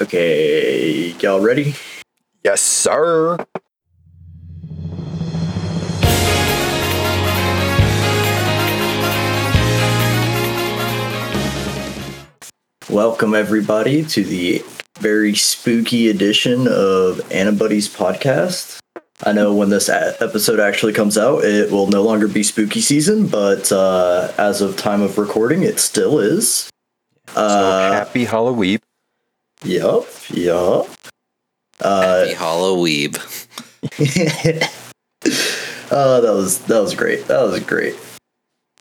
Okay, y'all ready? Yes, sir. Welcome, everybody, to the very spooky edition of Antibodies podcast. I know when this episode actually comes out, it will no longer be spooky season, but uh, as of time of recording, it still is. So Uh, happy Halloween. Yup, yup. Uh, Happy Halloween. oh, that was that was great. That was great.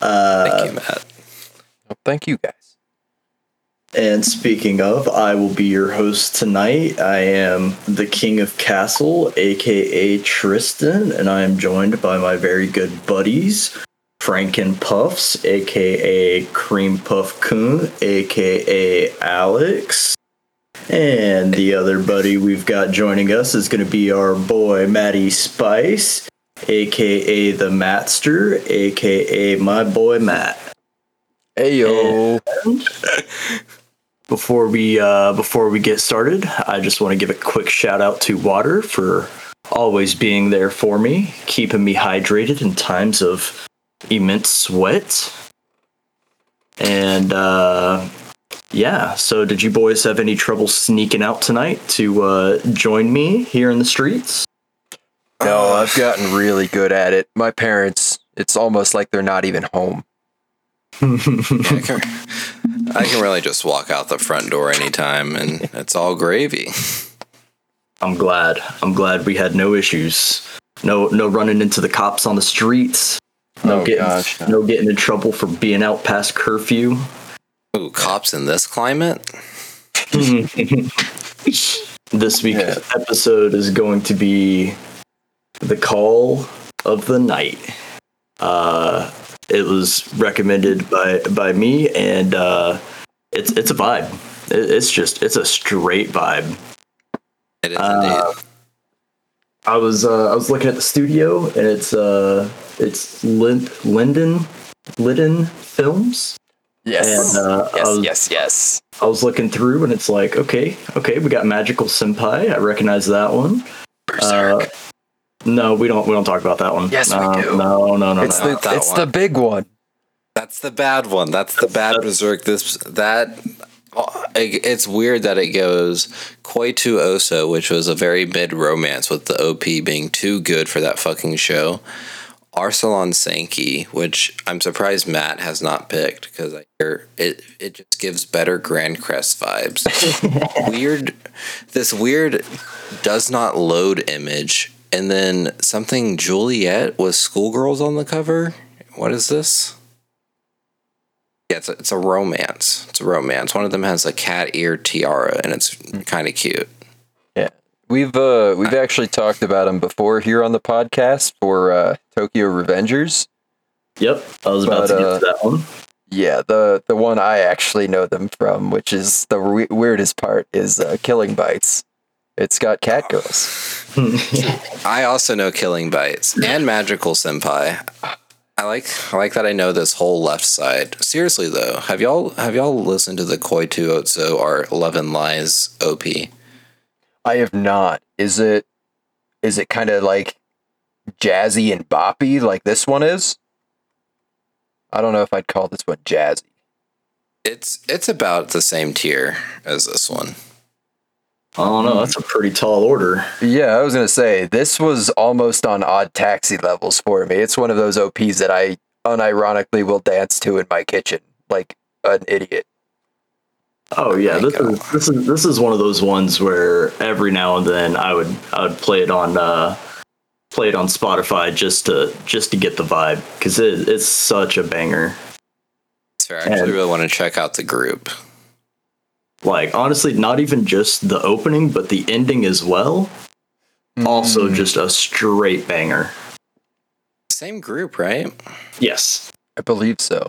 Uh, Thank you, Matt. Well, thank you guys. And speaking of, I will be your host tonight. I am the King of Castle, aka Tristan, and I am joined by my very good buddies, Franken Puffs, aka Cream Puff Coon, aka Alex. And the other buddy we've got joining us is going to be our boy Matty Spice, aka the Matster, aka my boy Matt. Hey yo. Before we uh, before we get started, I just want to give a quick shout out to Water for always being there for me, keeping me hydrated in times of immense sweat. And uh, yeah, so did you boys have any trouble sneaking out tonight to uh, join me here in the streets? No, I've gotten really good at it. My parents, it's almost like they're not even home. I can, I can really just walk out the front door anytime and it's all gravy. I'm glad. I'm glad we had no issues. No no running into the cops on the streets. No Oh, getting gosh, no. no getting in trouble for being out past curfew. Ooh, cops in this climate? This week's Yeah. episode is going to be the call of the night. Uh, it was recommended by by me, and uh, it's it's a vibe. It, it's just it's a straight vibe. It is Uh, indeed. I was uh, I was looking at the studio, and it's uh it's Lin- Linden Linden Films. Yes. And uh, yes, was yes, yes. I was looking through, and it's like okay, okay, we got Magical Senpai. I recognize that one. Uh, no, we don't. We don't talk about that one. Yes, we do. No, no, no, it's no. the it's one. the big one. That's the bad one. That's the bad berserk. This that it's weird that it goes Koi to Uso, which was a very mid romance with the OP being too good for that fucking show. Arslan Senki, which I'm surprised Matt has not picked because I hear it it just gives better Grand Crest vibes. weird this weird does not load image and then something Juliet with schoolgirls on the cover. What is this? Yeah, it's a, it's a romance. It's a romance. One of them has a cat ear tiara, and it's kind of cute. Yeah. We've uh we've actually talked about them before here on the podcast for uh Tokyo Revengers. Yep, I was about But, to get uh, to that one. Yeah, the the one I actually know them from, which is the we- weirdest part, is uh, Killing Bites. It's got cat girls. I also know Killing Bites and Magical Senpai. I like I like that I know this whole left side. Seriously though, have y'all have y'all listened to the Koi to Uso or Love and Lies OP? I have not. Is it is it kind of like jazzy and boppy like this one is? I don't know if I'd call this one jazzy. It's it's about the same tier as this one. I don't know. That's a pretty tall order. Yeah, I was gonna say this was almost on odd taxi levels for me. It's one of those OPs that I unironically will dance to in my kitchen like an idiot. Oh yeah, this God. is this is this is one of those ones where every now and then I would I would play it on uh, play it on Spotify just to just to get the vibe because it, it's such a banger. So I actually And- really want to check out the group. Like honestly, not even just the opening, but the ending as well. Also, Mm. just a straight banger. Same group, right? Yes. I believe so.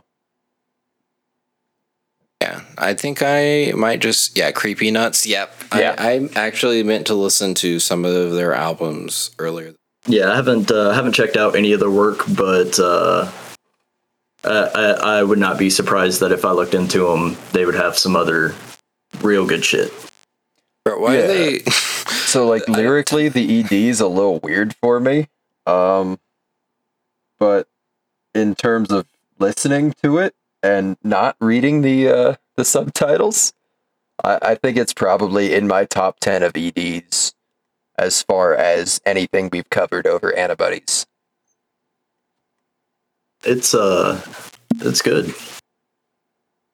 Yeah, I think I might just yeah, Creepy Nuts. Yep, Yeah. I, I actually meant to listen to some of their albums earlier. Yeah, I haven't uh, haven't checked out any of their work, but uh, I, I I would not be surprised that if I looked into them, they would have some other real good shit. But why Yeah. are they? So like lyrically, the ED is a little weird for me. Um, but in terms of listening to it and not reading the uh, the subtitles, I, I think it's probably in my top ten of EDs as far as anything we've covered over antibodies. It's uh, it's good.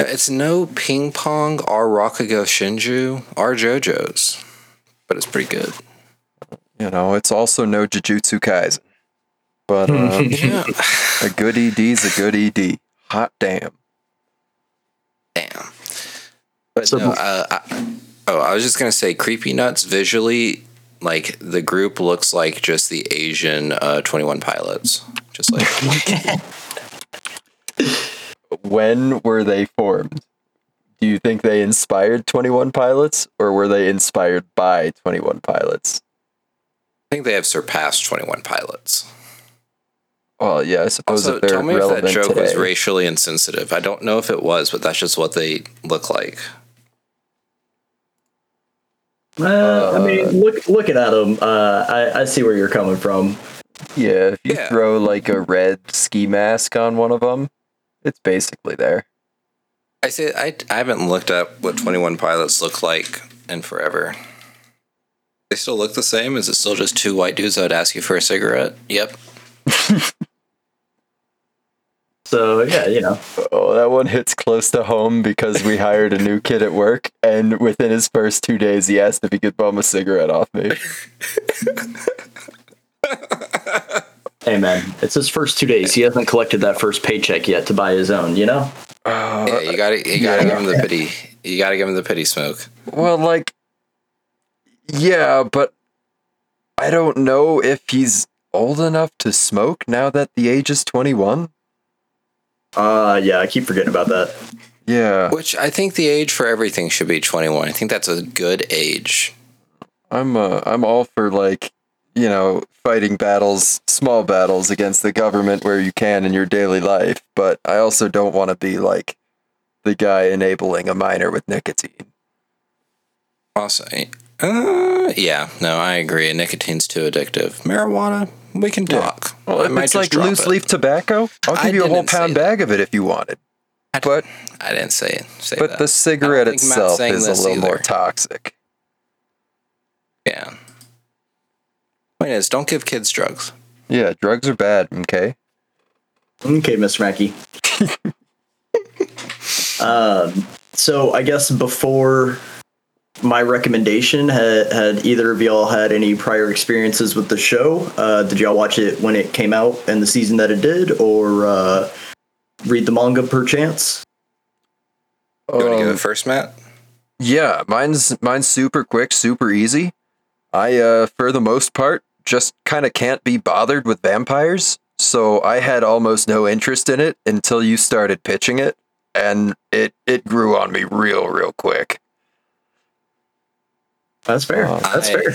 It's no ping pong or Rakugo Shinju or JoJo's, but it's pretty good. You know, it's also no Jujutsu Kaisen, but uh, Yeah. a good ED's a good ED. Hot damn. Damn. But So no, uh, I, oh, I was just gonna say, Creepy Nuts visually, like the group looks like just the Asian uh, Twenty One Pilots, just like when were they formed? Do you think they inspired 21 Pilots or were they inspired by 21 Pilots? I think they have surpassed Twenty One Pilots. Well, yeah, I suppose Also, if they're tell me if that joke today. was racially insensitive. I don't know if it was, but that's just what they look like. Uh, I mean, look looking at them, uh, I I see where you're coming from. yeah, if you Yeah. throw like a red ski mask on one of them, it's basically there. I say I, I haven't looked up what Twenty One Pilots look like in forever. They still look the same? Is it still just two white dudes that would ask you for a cigarette? Yep. So yeah, you know, Oh, that one hits close to home because we hired a new kid at work, and within his first two days, he asked if he could bum a cigarette off me. hey man, it's his first two days. He hasn't collected that first paycheck yet to buy his own. You know. Uh, Yeah, you gotta you gotta give him the pity. You gotta give him the pity smoke. Well, like, yeah, but I don't know if he's old enough to smoke now that the age is 21. Uh, yeah, I keep forgetting about that. Yeah, Which I think the age for everything should be twenty one. I think that's a good age. I'm uh, I'm all for like, you know, fighting battles, small battles against the government where you can in your daily life, but I also don't want to be like the guy enabling a minor with nicotine. Also, uh, yeah, no, I agree. Nicotine's too addictive. Marijuana, we can Yeah. talk. Well, if it's like loose it. leaf tobacco, I'll I give you a whole pound bag of it if you wanted. I- But I didn't say it. Say but that. the cigarette itself is a this little more toxic. yeah. Point is, don't give kids drugs. Yeah, drugs are bad, okay? Okay, Mr. Mackey. um, so I guess before my recommendation, had, had either of y'all had any prior experiences with the show? Uh, did y'all watch it when it came out and the season that it did, or uh, read the manga perchance? You want to Um, go first, Matt? yeah, mine's mine's super quick, super easy. I uh for the most part just kind of can't be bothered with vampires, so I had almost no interest in it until you started pitching it and it it grew on me real real quick. That's fair. Oh, That's I- fair.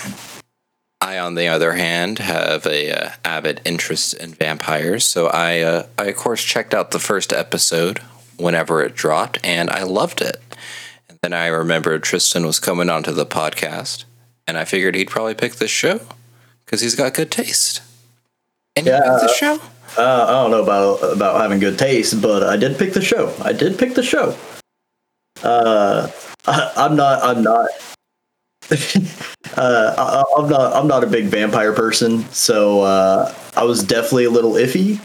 I, on the other hand, have a uh, avid interest in vampires, so I, uh, I of course checked out the first episode whenever it dropped, and I loved it. And then I remembered Tristan was coming onto the podcast, and I figured he'd probably pick this show because he's got good taste. And you Yeah. picked the show. Uh, I don't know about about having good taste, but I did pick the show. I did pick the show. Uh, I, I'm not. I'm not. uh, I, I'm not. I'm not a big vampire person, so uh, I was definitely a little iffy.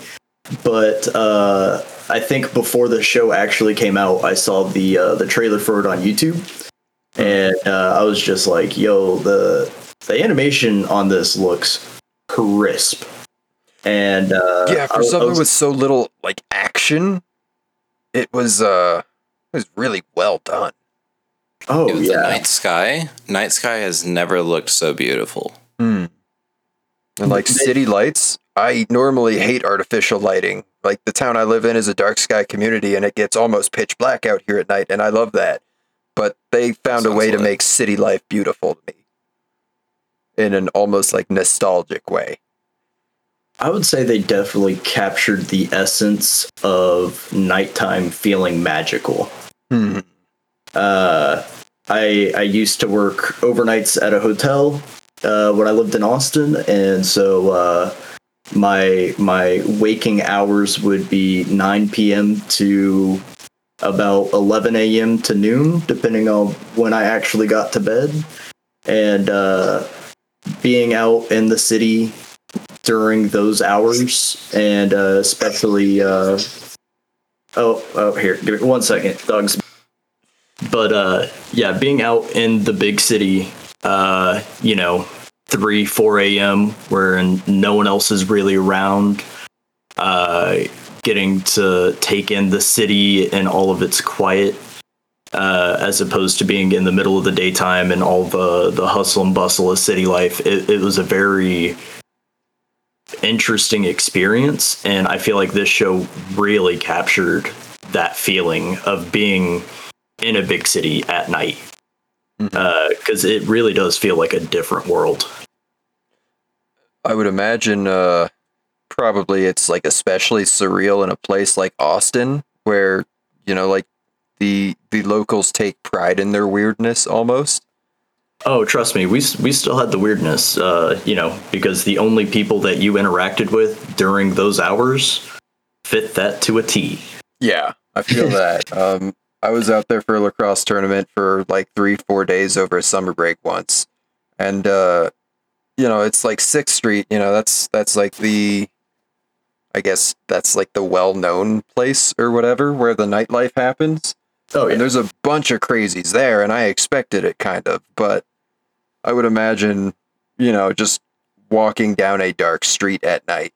But uh, I think before the show actually came out, I saw the uh, the trailer for it on YouTube, and uh, I was just like, "Yo, the the animation on this looks crisp." And uh, yeah, for I something was- with so little like action, it was uh it was really well done. Oh It was yeah, the night sky. Night sky has never looked so beautiful. Hmm. And like city lights, I normally hate artificial lighting. Like the town I live in is a dark sky community and it gets almost pitch black out here at night and I love that. But they found a Sounds way to make city life beautiful to me. In an almost like nostalgic way. I would say they definitely captured the essence of nighttime feeling magical. Hmm. Uh, I I used to work overnights at a hotel uh, when I lived in Austin, and so uh, my my waking hours would be 9 p.m. to about 11 a.m. to noon, depending on when I actually got to bed. And uh, being out in the city during those hours, and uh, especially, uh, oh, oh, here, give me one second, dogs. But uh, yeah, being out in the big city, uh, you know, 3, 4 a.m., where no one else is really around, uh, getting to take in the city and all of its quiet uh, as opposed to being in the middle of the daytime and all the the hustle and bustle of city life. It, it was a very interesting experience, and I feel like this show really captured that feeling of being in a big city at night because mm-hmm. uh, it really does feel like a different world. I would imagine uh, probably it's like especially surreal in a place like Austin where you know like the the locals take pride in their weirdness almost. Oh, trust me, we we still had the weirdness, uh, you know, because the only people that you interacted with during those hours fit that to a T. Yeah, I feel that. Um, I was out there for a lacrosse tournament for like three, four days over a summer break once, and uh, you know, it's like Sixth Street. You know, that's that's like the I guess that's like the well-known place or whatever where the nightlife happens. Oh, yeah. And there's a bunch of crazies there, and I expected it kind of, but I would imagine, you know, just walking down a dark street at night.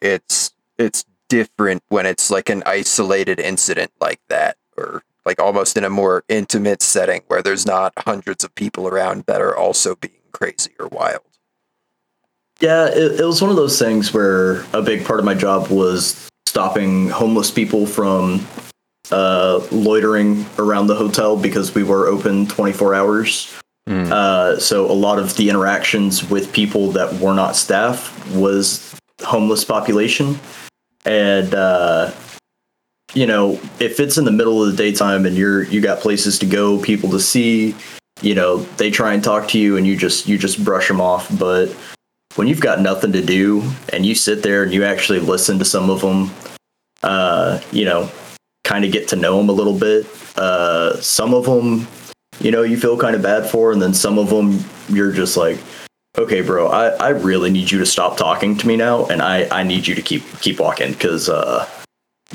It's it's different when it's like an isolated incident like that, or like almost in a more intimate setting where there's not hundreds of people around that are also being crazy or wild. Yeah, it, it was one of those things where a big part of my job was stopping homeless people from uh, loitering around the hotel because we were open 24 hours. Mm. Uh, so a lot of the interactions with people that were not staff was homeless population. And, uh, you know, if it's in the middle of the daytime and you're, you got places to go, people to see, you know, they try and talk to you and you just, you just brush them off. But when you've got nothing to do and you sit there and you actually listen to some of them, uh, you know, kind of get to know them a little bit. Uh, some of them, you know, you feel kind of bad for, and then some of them you're just like, okay, bro, I, I really need you to stop talking to me now, and I, I need you to keep keep walking because uh,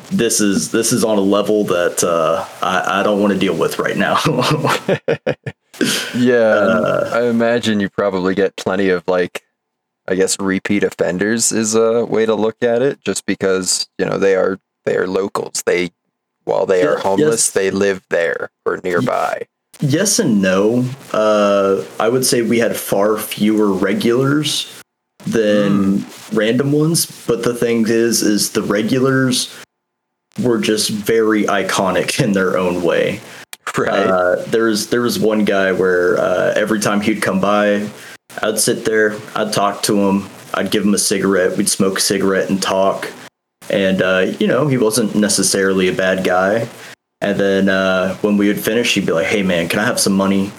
this is this is on a level that uh, I, I don't want to deal with right now. yeah, uh, I imagine you probably get plenty of like I guess repeat offenders is a way to look at it, just because you know they are they are locals. They while they yeah, are homeless, yes. they live there or nearby. Yes and no. Uh, I would say we had far fewer regulars than mm. random ones, but the thing is, is the regulars were just very iconic in their own way. Right. Uh, there's there was one guy where uh, every time he'd come by, I'd sit there, I'd talk to him, I'd give him a cigarette, we'd smoke a cigarette and talk. And, uh, you know, he wasn't necessarily a bad guy. And then uh, when we would finish, he'd be like, hey, man, can I have some money?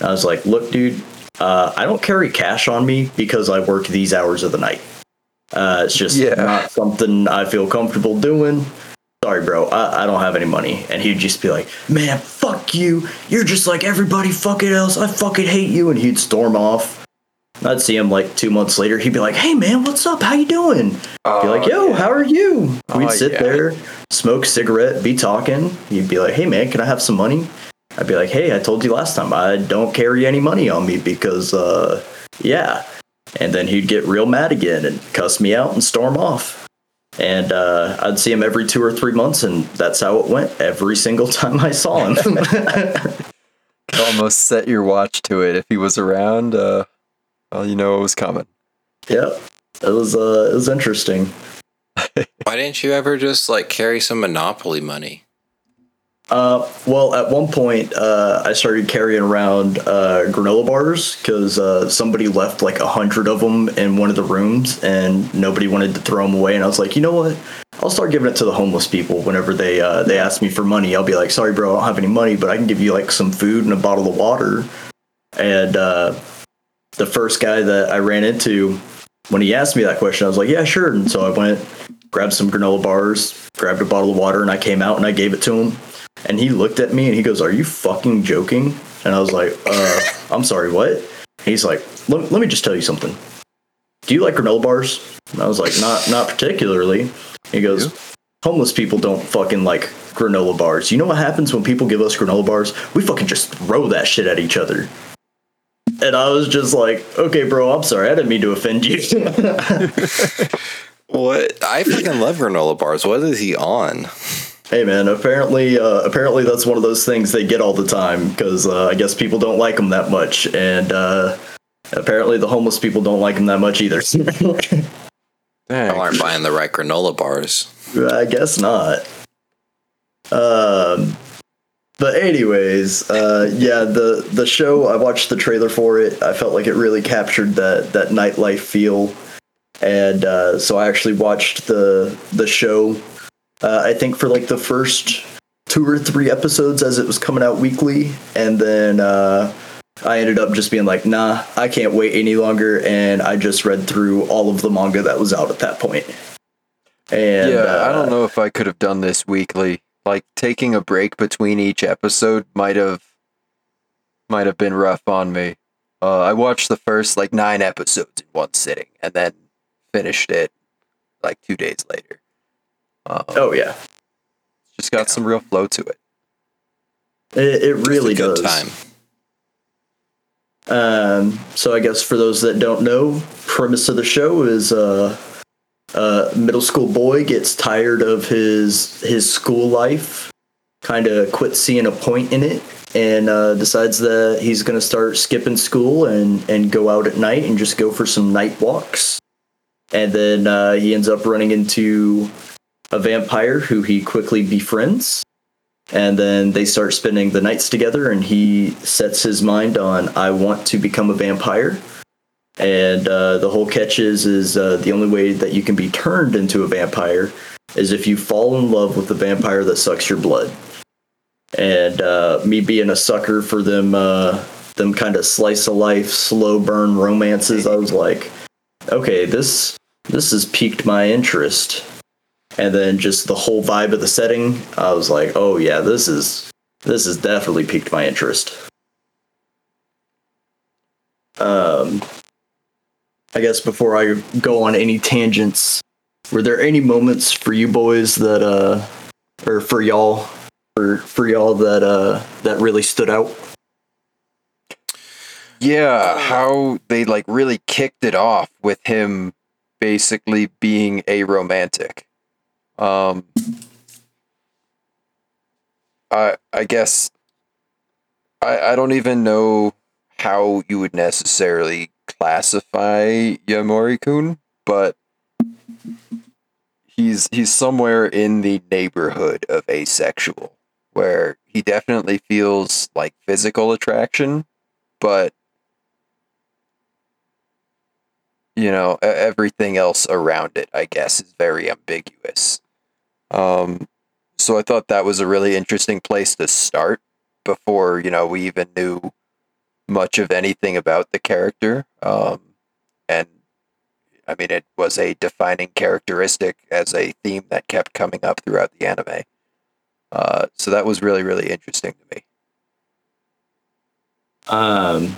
I was like, look, dude, uh, I don't carry cash on me because I work these hours of the night. Uh, it's just yeah. not something I feel comfortable doing. Sorry, bro, I, I don't have any money. And he'd just be like, man, fuck you. You're just like everybody fucking else. I fucking hate you. And he'd storm off. I'd see him like two months later. He'd be like, "Hey man, what's up? How you doing?" Oh, be like, "Yo, yeah. how are you?" We'd oh, sit yeah. there, smoke cigarette, be talking. He'd be like, "Hey man, can I have some money?" I'd be like, "Hey, I told you last time I don't carry any money on me because, uh, yeah." And then he'd get real mad again and cuss me out and storm off. And uh, I'd see him every two or three months, and that's how it went every single time I saw him. Could almost set your watch to it if he was around. Uh, well, you know it was coming. Yeah, it was. Uh, it was interesting. Why didn't you ever just like carry some Monopoly money? Uh, well, at one point, uh, I started carrying around uh, granola bars because uh, somebody left like a hundred of them in one of the rooms, and nobody wanted to throw them away. And I was like, you know what? I'll start giving it to the homeless people whenever they uh, they ask me for money. I'll be like, sorry, bro, I don't have any money, but I can give you like some food and a bottle of water. And uh, the first guy that I ran into when he asked me that question, I was like, yeah, sure. And so I went, grabbed some granola bars, grabbed a bottle of water, and I came out and I gave it to him. And he looked at me and he goes, "Are you fucking joking?" And I was like, "Uh, I'm sorry, what?" He's like, let, let me just tell you something. Do you like granola bars? And I was like, not not particularly. He goes, homeless people don't fucking like granola bars. You know what happens when people give us granola bars? We fucking just throw that shit at each other. And I was just like, okay, bro, I'm sorry. I didn't mean to offend you. What? I fucking love granola bars. What is he on? Hey, man, apparently, uh, apparently that's one of those things they get all the time because uh, I guess people don't like them that much. And uh, apparently the homeless people don't like them that much either. People aren't buying the right granola bars. I guess not. Um, but anyways, uh, yeah, the the show I watched the trailer for it. I felt like it really captured that that nightlife feel, and uh, so I actually watched the the show. Uh, I think for like the first two or three episodes as it was coming out weekly, and then uh, I ended up just being like, nah, I can't wait any longer, and I just read through all of the manga that was out at that point. And yeah, uh, I don't know if I could have done this weekly. Like taking a break between each episode might have might have been rough on me. Uh, I watched the first like nine episodes in one sitting, and then finished it like two days later. Um, Oh yeah, just got some real flow to it. it, it really It's a good does. time. Um, so I guess for those that don't know, premise of the show is uh, a middle school boy gets tired of his his school life, kind of quits seeing a point in it, and uh, decides that he's going to start skipping school and and go out at night and just go for some night walks. And then uh, he ends up running into a vampire who he quickly befriends and then they start spending the nights together and he sets his mind on i want to become a vampire. And uh, the whole catch is is uh, the only way that you can be turned into a vampire is if you fall in love with the vampire that sucks your blood. And uh, me being a sucker for them uh, them kind of slice of life slow burn romances i was like okay this this has piqued my interest and then just the whole vibe of the setting i was like oh yeah this is this has definitely piqued my interest um i guess before i go on any tangents were there any moments for you boys that uh or for y'all for for y'all that uh that really stood out Yeah, how they like really kicked it off with him basically being a romantic. Um I I guess I I don't even know how you would necessarily classify Yamori-kun, but he's he's somewhere in the neighborhood of asexual where he definitely feels like physical attraction, but you know, everything else around it, I guess, is very ambiguous. Um, so I thought that was a really interesting place to start before, you know, we even knew much of anything about the character. Um, and I mean, it was a defining characteristic as a theme that kept coming up throughout the anime. Uh, so that was really, really interesting to me. Um,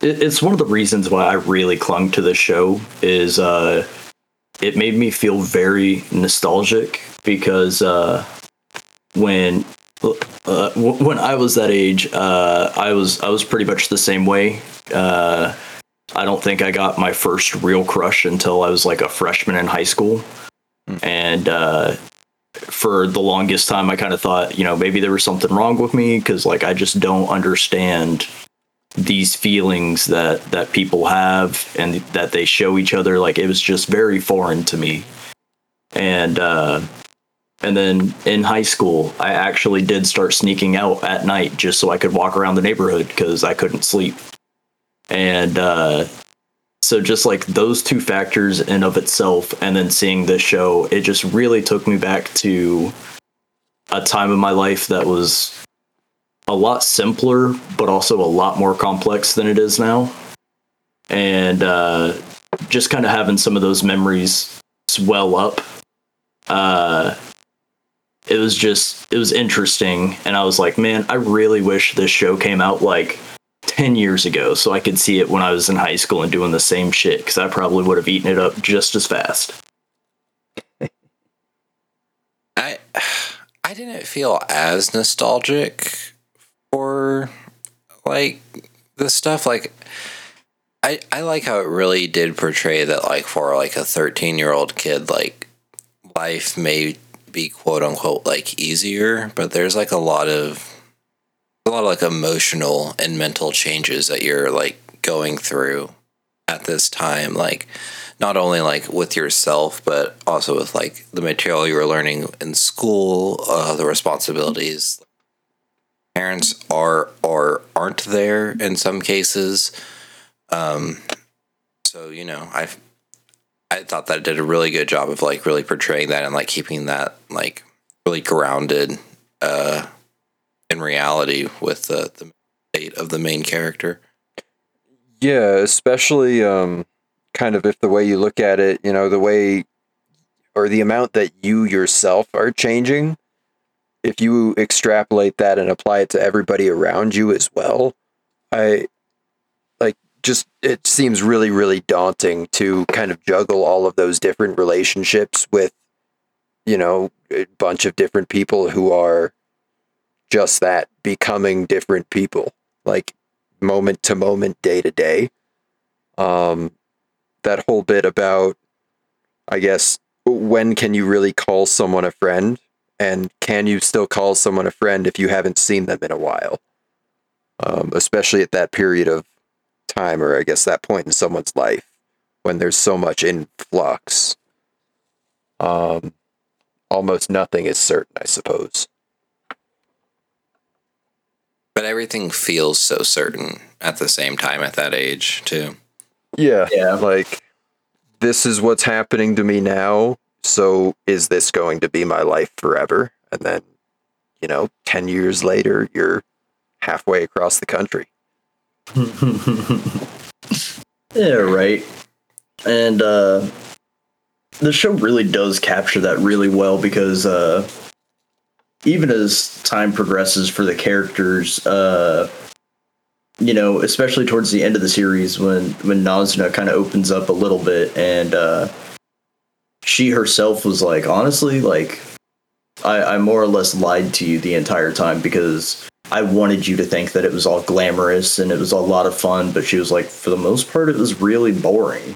it, it's one of the reasons why I really clung to the show. Is uh, it made me feel very nostalgic because uh, when uh, w- when I was that age, uh, I was I was pretty much the same way. Uh, I don't think I got my first real crush until I was like a freshman in high school, and uh, for the longest time, I kind of thought, you know, maybe there was something wrong with me because like I just don't understand these feelings that that people have and that they show each other like it was just very foreign to me. And uh and then in high school i actually did start sneaking out at night just so i could walk around the neighborhood because i couldn't sleep. And uh so just like those two factors in of itself and then seeing this show it just really took me back to a time in my life that was a lot simpler but also a lot more complex than it is now. And uh, just kind of having some of those memories swell up uh, it was just it was interesting. And i was like man i really wish this show came out like 10 years ago so i could see it when i was in high school and doing the same shit because i probably would have eaten it up just as fast. I I didn't feel as nostalgic for like the stuff like I I like how it really did portray that like for like a 13 year old kid like life may be quote unquote like easier but there's like a lot of a lot of like emotional and mental changes that you're like going through at this time like not only like with yourself but also with like the material you were learning in school uh, the responsibilities parents are or aren't there in some cases. Um so you know i i thought that it did a really good job of like really portraying that and like keeping that like really grounded uh in reality with the the state of the main character. Yeah, especially um kind of if the way you look at it, you know, the way or the amount that you yourself are changing, if you extrapolate that and apply it to everybody around you as well, I like just it seems really really daunting to kind of juggle all of those different relationships with you know, a bunch of different people who are just that becoming different people. Like moment to moment, day to day. Um, that whole bit about, I guess, when can you really call someone a friend, and can you still call someone a friend if you haven't seen them in a while? Um, especially at that period of time, or I guess that point in someone's life when there's so much in flux. Um, almost nothing is certain, I suppose. but everything feels so certain at the same time at that age too Yeah. Yeah. Like, this is what's happening to me now. So, is this going to be my life forever? And then, you know, 10 years later, you're halfway across the country. yeah right and uh the show really does capture that really well because uh even as time progresses for the characters uh you know especially towards the end of the series when when Nazuna kind of opens up a little bit and uh she herself was like honestly like I, I more or less lied to you the entire time because I wanted you to think that it was all glamorous and it was a lot of fun, but she was like, for the most part, it was really boring.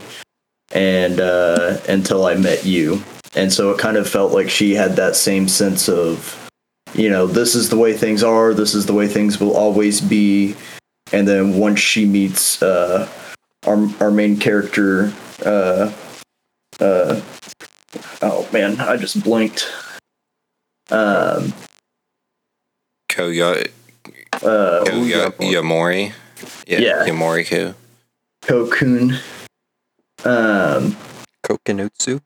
And uh, until I met you, and so it kind of felt like she had that same sense of, you know, this is the way things are, this is the way things will always be. And then once she meets uh, our our main character, uh, uh, oh man, I just blinked. Um, Koya uh, Koya Yamori yeah, Yeah. Yamori Ko Kokun. Um, Kokonotsu?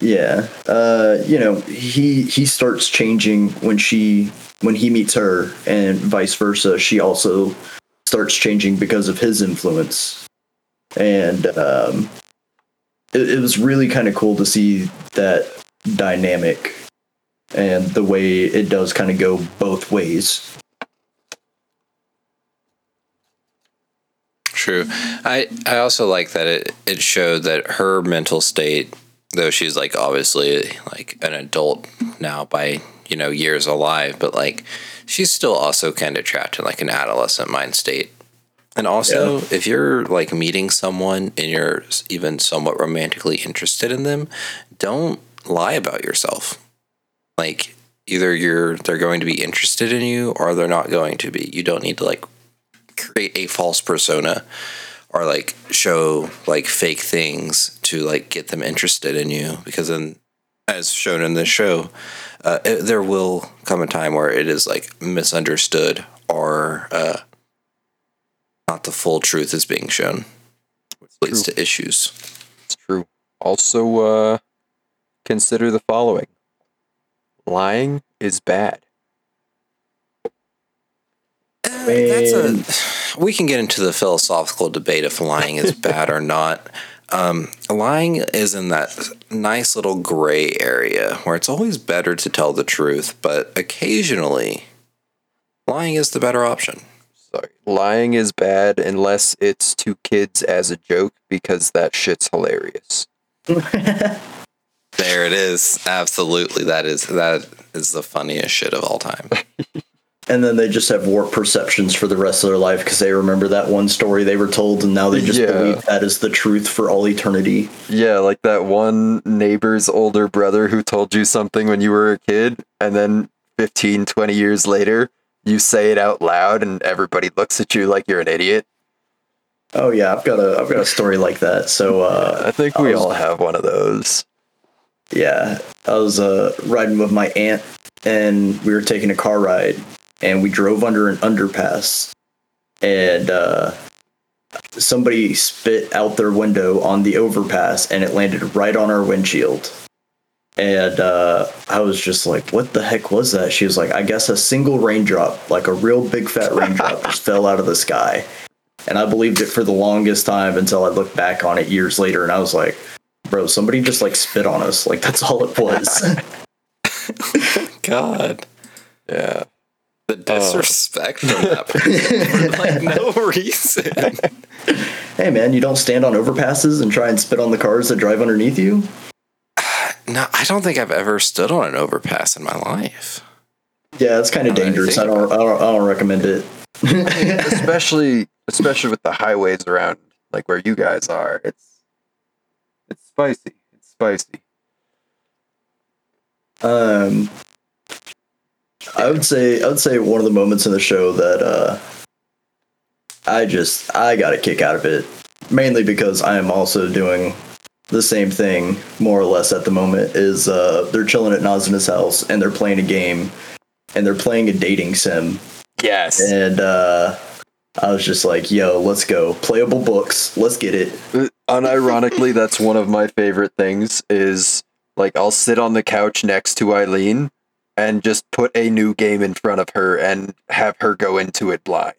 yeah. Uh, you know, he he starts changing when she when he meets her, and vice versa. She also starts changing because of his influence, and um, it, it was really kind of cool to see that dynamic and the way it does kind of go both ways. True. I I also like that it it showed that her mental state, though she's like obviously like an adult now by you know years alive, but like she's still also kind of trapped in like an adolescent mind state. And also, if you're like meeting someone and you're even somewhat romantically interested in them, don't lie about yourself. Like either you're they're going to be interested in you or they're not going to be. You don't need to like create a false persona or like show like fake things to like get them interested in you because then as shown in this show uh, it, there will come a time where it is like misunderstood or uh, not the full truth is being shown leads to issues. It's true. Also, uh, consider the following lying is bad. That's a, we can get into the philosophical debate if lying is bad or not. Um, lying is in that nice little gray area where it's always better to tell the truth, but occasionally lying is the better option. Sorry. Lying is bad unless it's to kids as a joke because that shit's hilarious. There it is. Absolutely. That is that is the funniest shit of all time. and then they just have warped perceptions for the rest of their life because they remember that one story they were told, and now they just Yeah. believe that is the truth for all eternity. Yeah, like that one neighbor's older brother who told you something when you were a kid, and then 15, 20 years later, you say it out loud and everybody looks at you like you're an idiot. Oh yeah, I've got a I've got a story like that. So uh, I think we I was- all have one of those. Yeah, I was uh, riding with my aunt, and we were taking a car ride, and we drove under an underpass, and uh, somebody spit out their window on the overpass, and it landed right on our windshield. And uh, I was just like, "What the heck was that?" She was like, "I guess a single raindrop, like a real big fat raindrop, just fell out of the sky." And I believed it for the longest time until I looked back on it years later, and I was like, bro, somebody just like spit on us. Like that's all it was. God. Yeah. The disrespect from that person for like no reason. hey man, you don't stand on overpasses and try and spit on the cars that drive underneath you. No, I don't think I've ever stood on an overpass in my life. Yeah, it's kind of Now I dangerous. I don't, I don't, I don't recommend it. especially especially with the highways around like where you guys are. It's it's spicy. It's spicy. Um, I would say, I would say one of the moments in the show that uh, I just I got a kick out of it, mainly because I am also doing the same thing more or less at the moment. Is uh, they're chilling at Nazuna's house and they're playing a game, and they're playing a dating sim. Yes. and uh, I was just like, "Yo, let's go! Playable books, let's get it." Unironically, that's one of my favorite things is like I'll sit on the couch next to Eileen and just put a new game in front of her and have her go into it blind.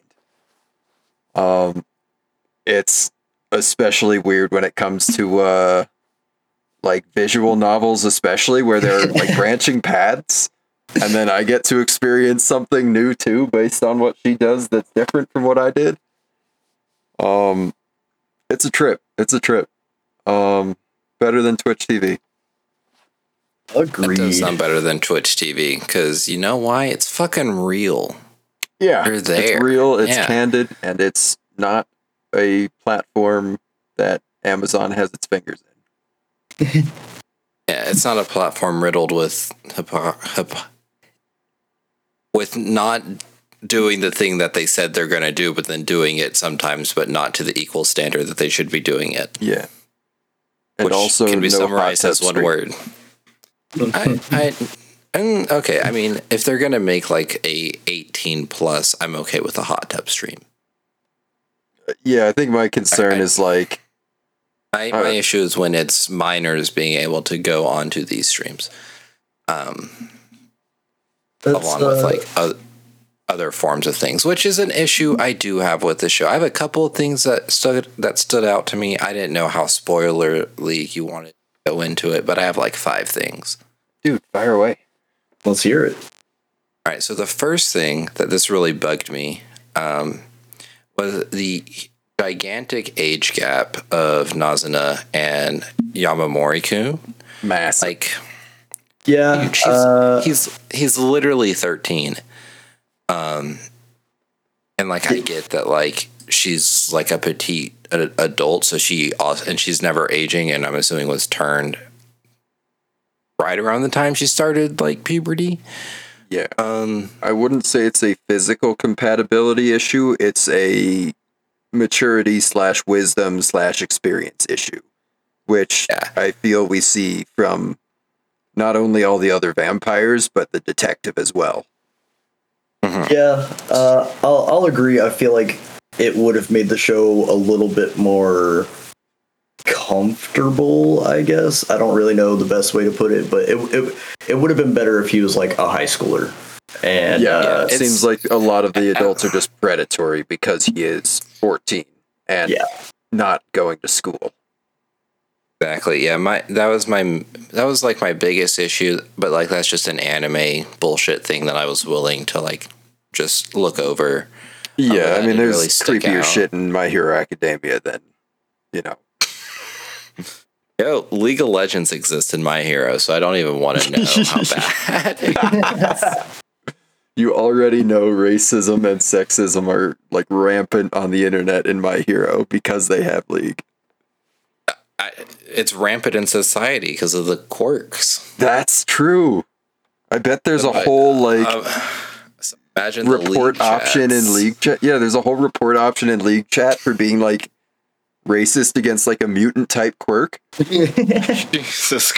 Um it's especially weird when it comes to uh like visual novels especially where they're like branching paths and then I get to experience something new too based on what she does that's different from what I did. Um it's a trip. It's a trip. Um, better than Twitch TV. That Agreed. does sound better than Twitch TV because you know why? It's fucking real. Yeah, You're there. It's real. It's Yeah. candid, and it's not a platform that Amazon has its fingers in. Yeah, it's not a platform riddled with hypo- hypo- with not doing the thing that they said they're going to do, but then doing it sometimes, but not to the equal standard that they should be doing it. Yeah, and which also can be no summarized as one word. I, I, and, okay. I mean, if they're gonna make like a 18 plus, I'm okay with a hot tub stream. Yeah, I think my concern I- is like My, All my right. issue is when it's minors being able to go onto these streams, um, along with uh, like o- other forms of things, which is an issue I do have with the show. I have a couple of things that stood that stood out to me. I didn't know how spoilerly you wanted to go into it, but I have like five things. dude, fire away. let's hear it. All right. So the first thing that this really bugged me um, was the gigantic age gap of Nazuna and Yamamori-kun. Massive. Like Yeah, huge. He's, uh, he's he's literally thirteen. Um, and like I get that like she's like a petite a- adult, so she also and she's never aging, and I'm assuming was turned right around the time she started like puberty. Yeah, Um, I wouldn't say it's a physical compatibility issue. It's a maturity slash wisdom slash experience issue, which Yeah. I feel we see from not only all the other vampires but the detective as well. yeah. Uh, I'll I'll agree. I feel like it would have made the show a little bit more comfortable, I guess. I don't really know the best way to put it, but it it, it would have been better if he was like a high schooler. And Yeah, uh, it seems like a lot of the adults are just predatory because he is 14 and Yeah. not going to school. Exactly. Yeah, my that was my that was like my biggest issue, but like that's just an anime bullshit thing that I was willing to like just look over. Yeah, that I mean, there's really creepier out. shit in My Hero Academia than, you know. Yo, League of Legends exists in My Hero, so I don't even want to know how bad. You already know racism and sexism are like rampant on the internet in My Hero because they have League. I, it's rampant in society because of the quirks. That's true. I bet there's a But, whole like Um, so imagine the report league option in. League chat. Yeah, there's a whole report option in League chat for being like racist against like a mutant type quirk. Jesus,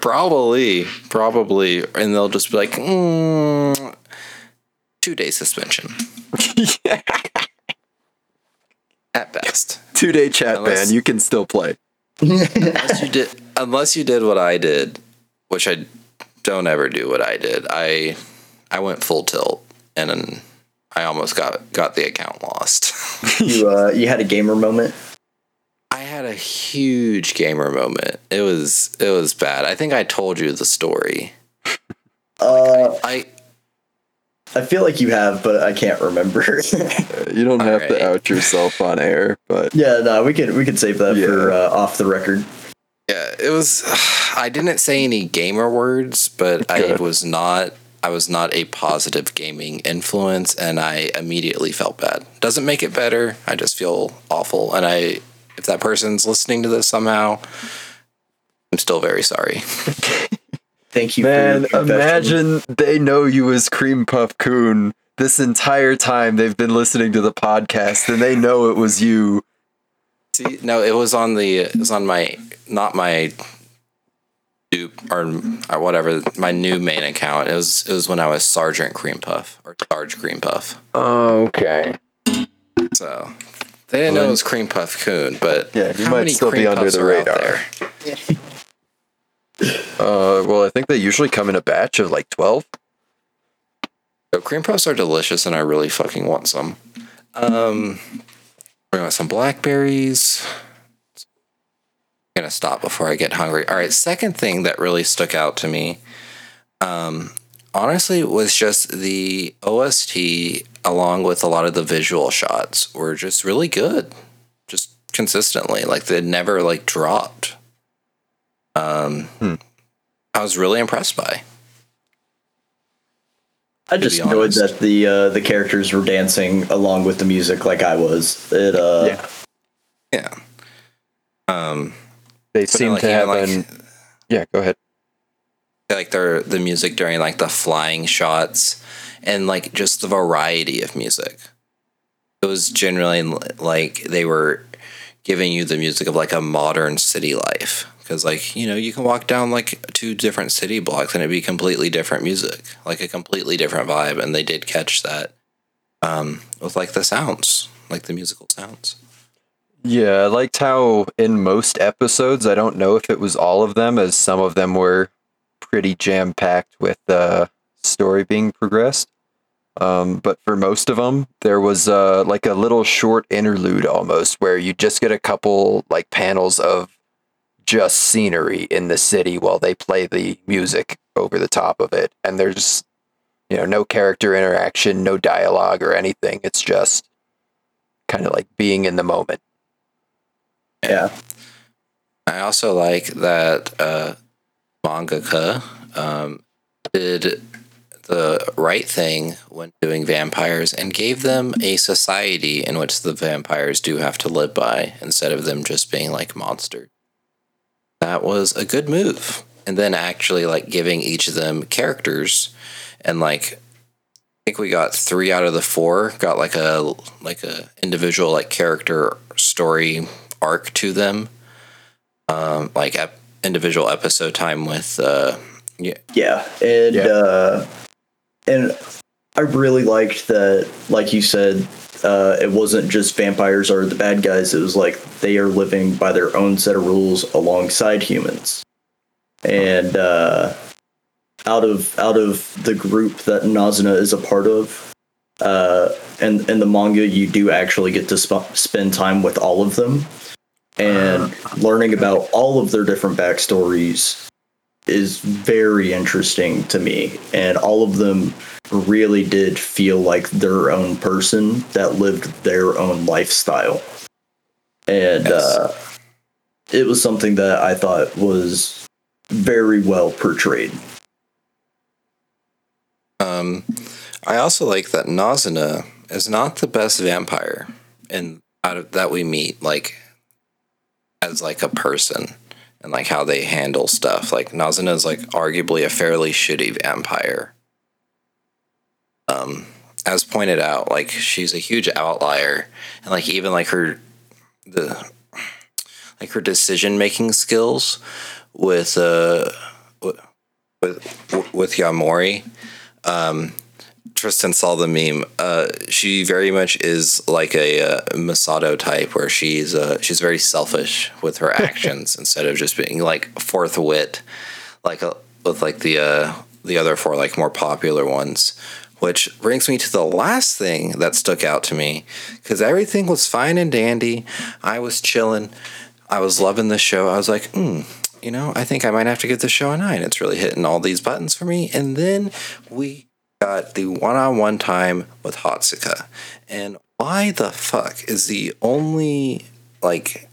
probably, probably, and they'll just be like, mm, two day suspension at best. Two day chat Unless- ban. You can still play. unless you did, unless you did what I did, which I don't ever do. What I did, I I went full tilt, and then I almost got got the account lost. you uh, you had a gamer moment. I had a huge gamer moment. It was it was bad. I think I told you the story. Uh, I I feel like you have, but I can't rember. Uh, You don't have to out yourself on air, but yeah, no, we can we can save that for uh, off the record. Yeah, it was. I didn't say any gamer words, but I was not. I was not a positive gaming influence, and I immediately felt bad. Doesn't make it better. I just feel awful, and I. If that person's listening to this somehow, I'm still very sorry. Thank you, man, for imagine they know you as Cream Puff Coon this entire time they've been listening to the podcast and they know it was you. See, no, it was on the. It was on my not my dupe or or whatever my new main account. It was it was when I was Sergeant Cream Puff or Sarge Cream Puff. Oh, okay. So they didn't know it was Cream Puff Coon, but Yeah, you how might many still be Cream under the radar. there? Uh, well, I think they usually come in a batch of like 12. So cream puffs are delicious, and I really fucking want some. Um, we got some blackberries. I'm gonna stop before I get hungry. All right, second thing that really stuck out to me, um, honestly, was just the OST along with a lot of the visual shots were just really good, just consistently. Like they never like dropped. Um, Hmm. I was really impressed by. I just be enjoyed that the uh, the characters were dancing along with the music like I was. It uh, Yeah. Yeah. Um, They but seem like, to have like, an. Yeah, go ahead. Like their the music during like the flying shots and like just the variety of music. It was generally like they were giving you the music of like a modern city life because like you know you can walk down like two different city blocks and it'd be completely different music like a completely different vibe and they did catch that um with like the sounds like the musical sounds Yeah, I liked how in most episodes, I don't know if it was all of them, as some of them were pretty jam packed with the story being progressed. Um, but for most of them, there was uh, like a little short interlude almost where you just get a couple like panels of just scenery in the city while they play the music over the top of it. And there's, you know, no character interaction, no dialogue or anything. It's just kind of like being in the moment. yeah. I also like that uh, mangaka um, did the right thing when doing vampires and gave them a society in which the vampires do have to live by instead of them just being like monsters. That was a good move. And then actually like giving each of them characters and like I think we got three out of the four got like a like a individual like character story arc to them um, like ep- individual episode time with uh, yeah, Yeah, and Yeah. uh, and I really liked that, like you said, uh, it wasn't just vampires are the bad guys. It was like they are living by their own set of rules alongside humans. And uh, out of out of the group that Nazuna is a part of, uh, and in the manga, you do actually get to sp- spend time with all of them, and learning about all of their different backstories is very interesting to me. And all of them really did feel like their own person that lived their own lifestyle. And Yes. uh, it was something that I thought was very well portrayed. Um, I also like that Nazuna is not the best vampire, and out of that we meet like as like a person and like how they handle stuff. Like Nazuna is like arguably a fairly shitty vampire. Um, as pointed out, like she's a huge outlier, and like even like her the like her decision making skills with uh with, with Yamori um, Tristan saw the meme. Uh, she very much is like a uh, Masato type, where she's uh, she's very selfish with her actions instead of just being like forthwit, like uh, with like the uh, the other four like more popular ones. Which brings me to the last thing that stuck out to me, because everything was fine and dandy. I was chilling. I was loving the show. I was like, hmm, you know, I think I might have to give the show a nine. It's really hitting all these buttons for me. And then we got the one on one time with Hatsuka. And why the fuck is the only, like,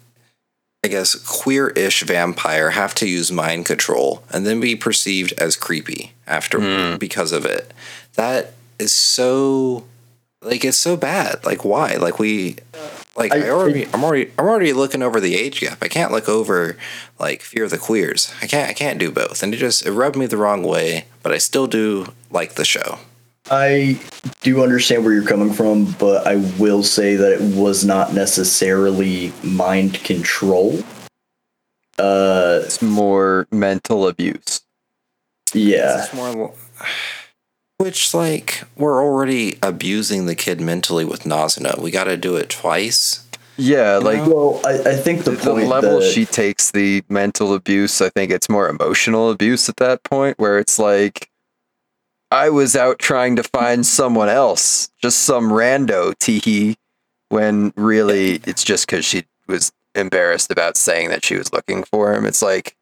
I guess, queer ish vampire have to use mind control and then be perceived as creepy after hmm. because of it? That is so. Like it's so bad. Like why? Like we, like I, I- already, I'm already, I'm already looking over the age gap. I can't look over like Fear of the Queers. I can't, I can't do both, and it just it rubbed me the wrong way. But I still do like the show. I do understand where you're coming from, but I will say that it was not necessarily mind control. Uh, It's more mental abuse. yeah. It's more, lo- which like we're already abusing the kid mentally with Nazuna. We got to do it twice. Yeah, like know? Well, I, I think the, the, point level that, she takes the mental abuse, I think it's more emotional abuse at that point, where it's like, I was out trying to find someone else, just some rando teehee, when really it's just because she was embarrassed about saying that she was looking for him. It's like,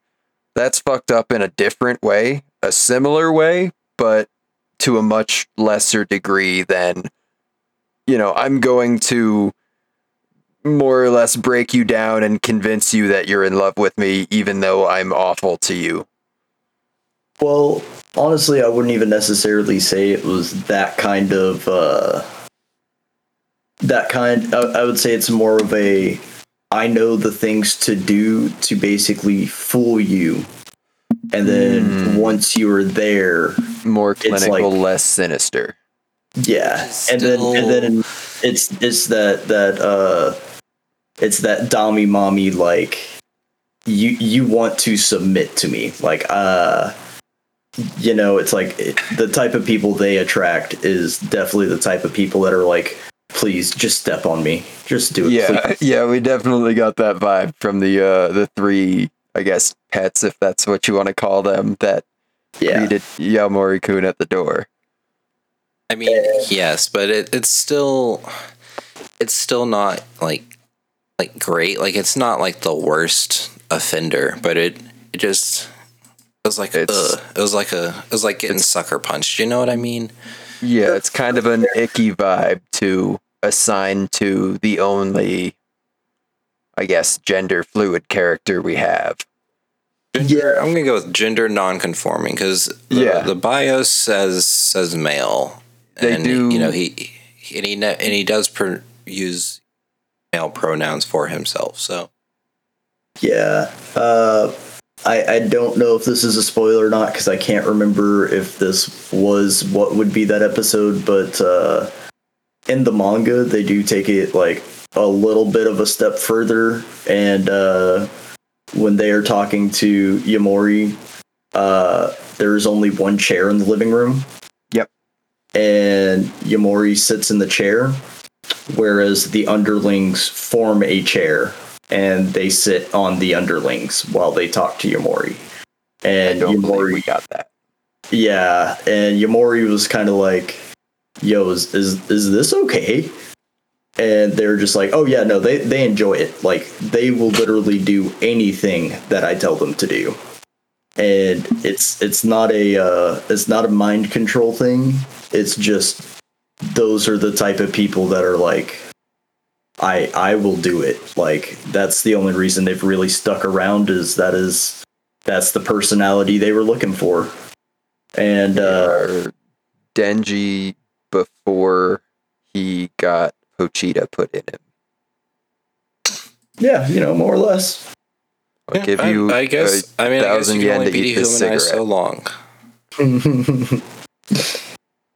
that's fucked up in a different way, a similar way, but to a much lesser degree than, you know, I'm going to more or less break you down and convince you that you're in love with me, even though I'm awful to you. Well, honestly, I wouldn't even necessarily say it was that kind of uh, that kind. I, I would say it's more of a I know the things to do to basically fool you, and then Hmm. once you are there, More clinical, like- less sinister. yeah, and then and then it's it's that that uh, it's that dommy mommy like you you want to submit to me like uh you know it's like it, the type of people they attract is definitely the type of people that are like please just step on me just do it Yeah, please." yeah, we definitely got that vibe from the uh the three, I guess, pets, if that's what you want to call them, that yeah greeted Yamori Kun at the door. I mean, yes, but it, it's still it's still not like like great. Like it's not like the worst offender, but it it just it was like. It was like a it was like getting sucker punched. You know what I mean? Yeah, it's kind of an icky vibe to assign to the only, I guess, gender fluid character we have. Gender, I'm gonna go with gender non-conforming because the, Yeah. the bio says says male. They and, do- You know he, he and he and he does pr- use male pronouns for himself. So yeah uh I, I don't know if this is a spoiler or not because I can't remember if this was what would be that episode, but uh, in the manga they do take it like a little bit of a step further, and uh, when they are talking to Yamori, uh, there is only one chair in the living room. Yep. And Yamori sits in the chair, whereas the underlings form a chair and they sit on the underlings while they talk to Yamori. And Yamori we got that. yeah, and Yamori was kind of like, "Yo, is, is is this okay?" And they're just like, "Oh yeah, no, they they enjoy it. Like they will literally do anything that I tell them to do." And it's it's not a uh, it's not a mind control thing. It's just those are the type of people that are like, I I will do it. Like that's the only reason they've really stuck around is that is that's the personality they were looking for. And uh, Denji before he got Pochita put in him. yeah, you know, more or less. I'll Yeah, give I- you I, guess. a I mean, I guess thousand you can yen only to be eat dehumanized so long.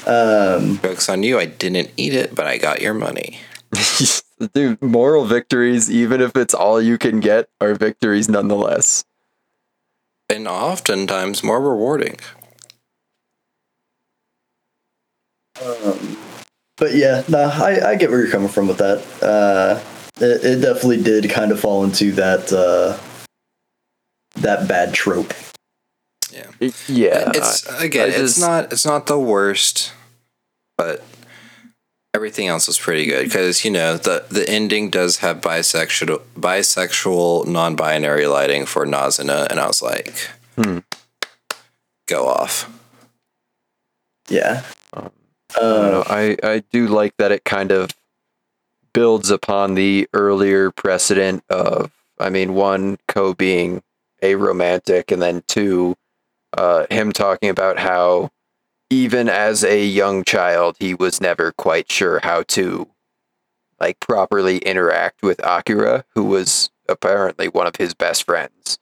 um, Jokes on you. I didn't eat it, but I got your money. Dude, moral victories, even if it's all you can get, are victories nonetheless. And oftentimes more rewarding. um, but yeah, no, I, I get where you're coming from with that. Uh, it, it definitely did kind of fall into that uh, that bad trope. Yeah. yeah. it's again, I it's not it's not the worst, but everything else is pretty good because you know the the ending does have bisexual bisexual non-binary lighting for Nazuna, and I was like, Hmm. go off. Yeah. Um, I, don't Uh, know, I, I do like that it kind of builds upon the earlier precedent of, I mean, one, Ko being a romantic, and then two, uh, him talking about how even as a young child, he was never quite sure how to like properly interact with Akira, who was apparently one of his best friends.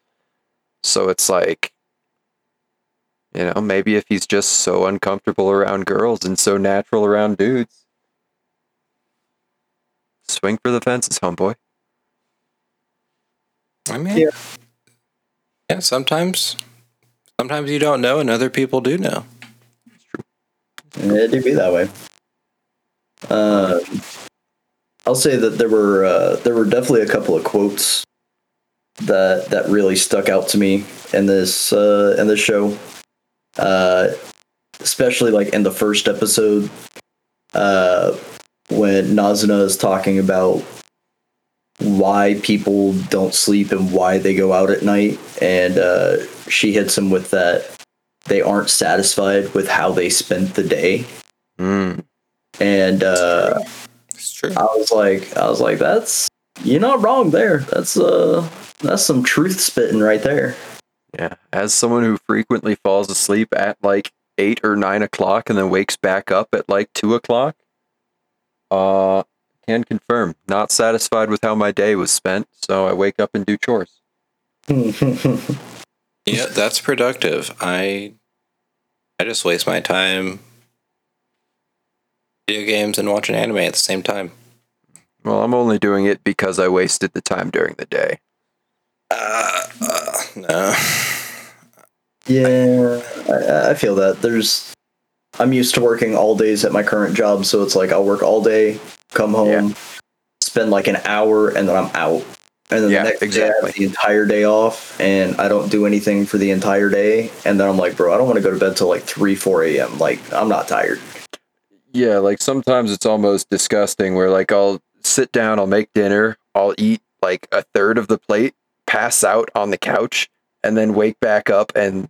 So it's like, you know, maybe if he's just so uncomfortable around girls and so natural around dudes, swing for the fences, homeboy. I mean, Yeah. yeah. Sometimes, sometimes you don't know, and other people do know. It do be that way. Um, I'll say that there were uh, there were definitely a couple of quotes that that really stuck out to me in this uh, in this show, uh, especially like in the first episode uh, when Nazuna is talking about why people don't sleep and why they go out at night, and uh, she hits him with that they aren't satisfied with how they spent the day Mm. and uh, It's true. I was like, I was like, that's you're not wrong there. That's uh, that's some truth spitting right there. Yeah. As someone who frequently falls asleep at like eight or nine o'clock and then wakes back up at like two o'clock, uh, can confirm not satisfied with how my day was spent, so I wake up and do chores. Yeah, that's productive. I I just waste my time video games and watching anime at the same time. Well, I'm only doing it because I wasted the time during the day. Uh, uh, no. yeah, I, I feel that. There's, I'm used to working all days at my current job, so it's like I'll work all day, come home, spend like an hour, and then I'm out. And then Yeah, the next day I exactly. have the entire day off, and I don't do anything for the entire day. And then I'm like, bro, I don't want to go to bed till like three, four a.m. Like I'm not tired. Yeah, like sometimes it's almost disgusting where like I'll sit down, I'll make dinner, I'll eat like a third of the plate, pass out on the couch, and then wake back up and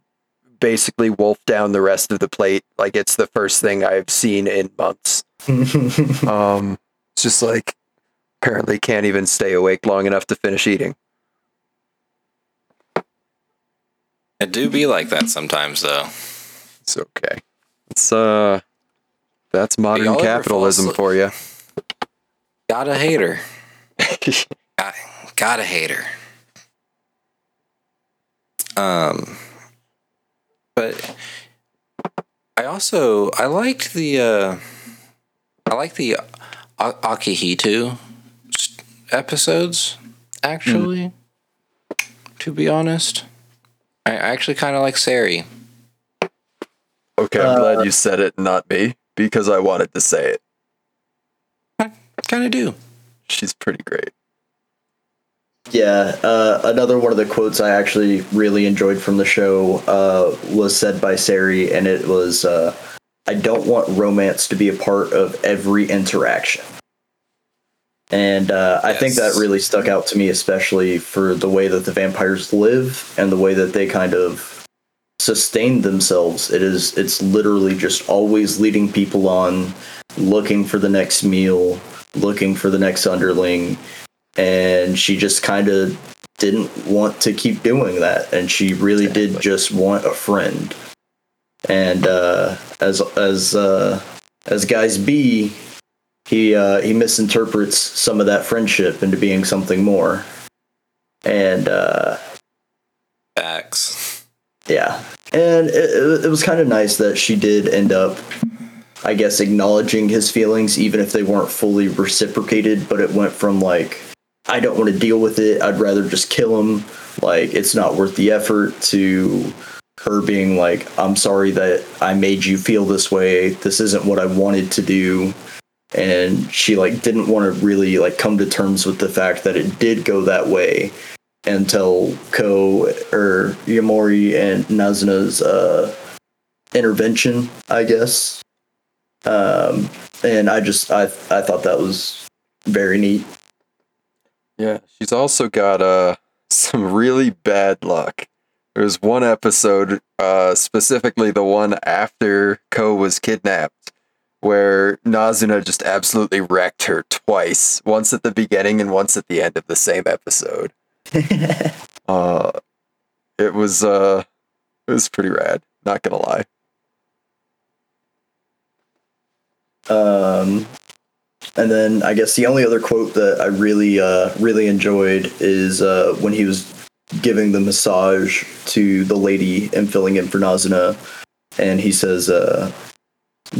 basically wolf down the rest of the plate like it's the first thing I've seen in months. Um it's just like apparently can't even stay awake long enough to finish eating. It do be like that sometimes though. It's okay. It's uh that's modern y'all ever fall capitalism asleep? for you. Got a hater. Got, got a hater. Um, but I also I liked the uh, I like the A- Akihitu s- episodes. Actually, to be honest, I I actually kind of like Seri. Okay, I'm glad you said it, not me, because I wanted to say it. I kind of do. She's pretty great. Yeah, uh, another one of the quotes I actually really enjoyed from the show uh, was said by Seri, and it was, uh, "I don't want romance to be a part of every interaction." And uh, I think that really stuck out to me, especially for the way that the vampires live and the way that they kind of sustain themselves. It is, it's literally just always leading people on, looking for the next meal, looking for the next underling, and she just kind of didn't want to keep doing that. And she really did just want a friend. And uh as as uh as guys b he uh he misinterprets some of that friendship into being something more. And uh Facts. yeah. And it- it was kind of nice that she did end up i guess acknowledging his feelings even if they weren't fully reciprocated but it went from like i don't want to deal with it i'd rather just kill him like it's not worth the effort to her being like i'm sorry that i made you feel this way this isn't what i wanted to do and she like didn't want to really like come to terms with the fact that it did go that way until Ko or Yamori and Nazuna's uh, intervention, I guess. Um, and I just I I thought that was very neat. Yeah, she's also got uh some really bad luck. There was one episode, uh, specifically the one after Ko was kidnapped, where Nazuna just absolutely wrecked her twice. Once at the beginning and once at the end of the same episode. Uh, it was uh, it was pretty rad. Not gonna lie. Um, and then I guess the only other quote that I really uh, really enjoyed is uh, when he was giving the massage to the lady and filling in for Nazuna, and he says, uh,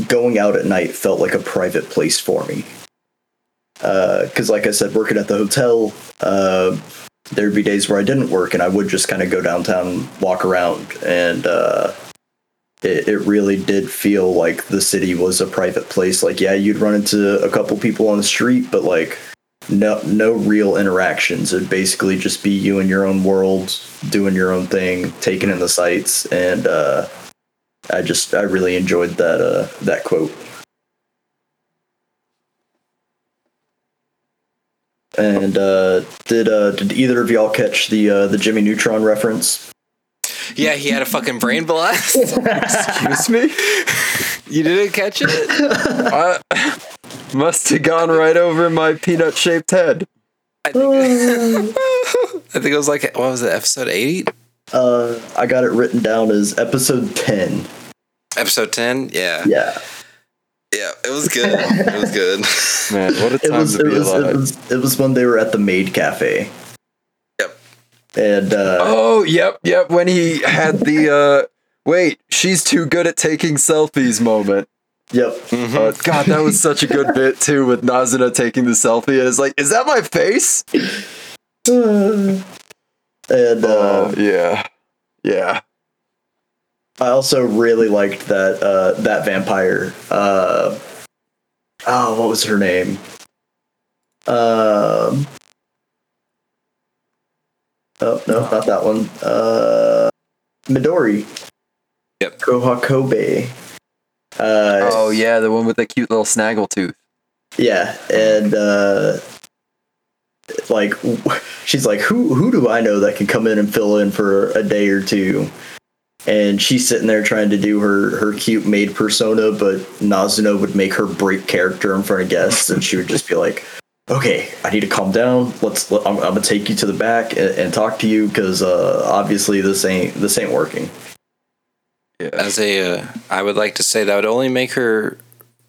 "Going out at night felt like a private place for me." Because, like I said, working at the hotel, uh, there'd be days where I didn't work, and I would just kind of go downtown, walk around, and uh, it, it really did feel like the city was a private place. Like, yeah, you'd run into a couple people on the street, but like, no, no real interactions. It'd basically just be you in your own world, doing your own thing, taking in the sights, and uh, I just, I really enjoyed that, uh, that quote. And uh, did uh, did either of y'all catch the uh, the Jimmy Neutron reference? Yeah, he had a fucking brain blast. Excuse me. you didn't catch it? I must have gone right over my peanut shaped head. I think, I think it was like what was it, episode eight? Uh, I got it written down as episode ten. Episode ten? Yeah. Yeah, Yeah, it was good. It was good. Man, what a it time was to it be was, it alive. was it was when they were at the Maid Cafe, Yep. And uh, Oh, yep, yep. When he had the uh wait, she's too good at taking selfies moment. yep, Uh, God, that was such a good bit too with Nazuna taking the selfie and it's like, is that my face? and uh, Oh yeah. Yeah. I also really liked that uh, that vampire. Uh, oh, what was her name? Um, oh no, not that one. Uh, Midori. Yep. Kohakobe. Uh, Oh yeah, the one with the cute little snaggle tooth. Yeah, and uh like she's like, who who do I know that can come in and fill in for a day or two? And she's sitting there trying to do her her cute maid persona, but Nazuna would make her break character in front of guests, and she would just be like, "Okay, I need to calm down. Let's. Let, I'm, I'm gonna take you to the back and, and talk to you because uh, obviously this ain't this ain't working." Yeah. As a, uh, I would like to say that would only make her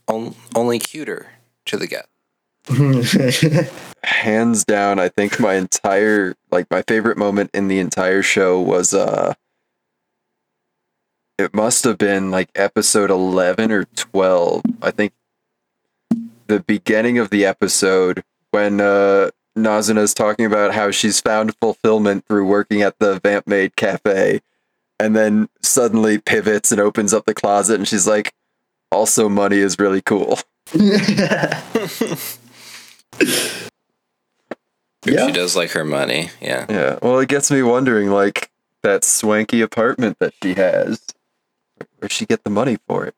on, only cuter to the guest. hands down i think my entire like my favorite moment in the entire show was uh it must have been like episode 11 or 12 i think the beginning of the episode when uh is talking about how she's found fulfillment through working at the Vamp Maid Cafe, and then suddenly pivots and opens up the closet, and she's like, "Also, money is really cool." Yeah. She does like her money. Yeah. Yeah. Well, it gets me wondering, like that swanky apartment that she has. Where'd she get the money for it?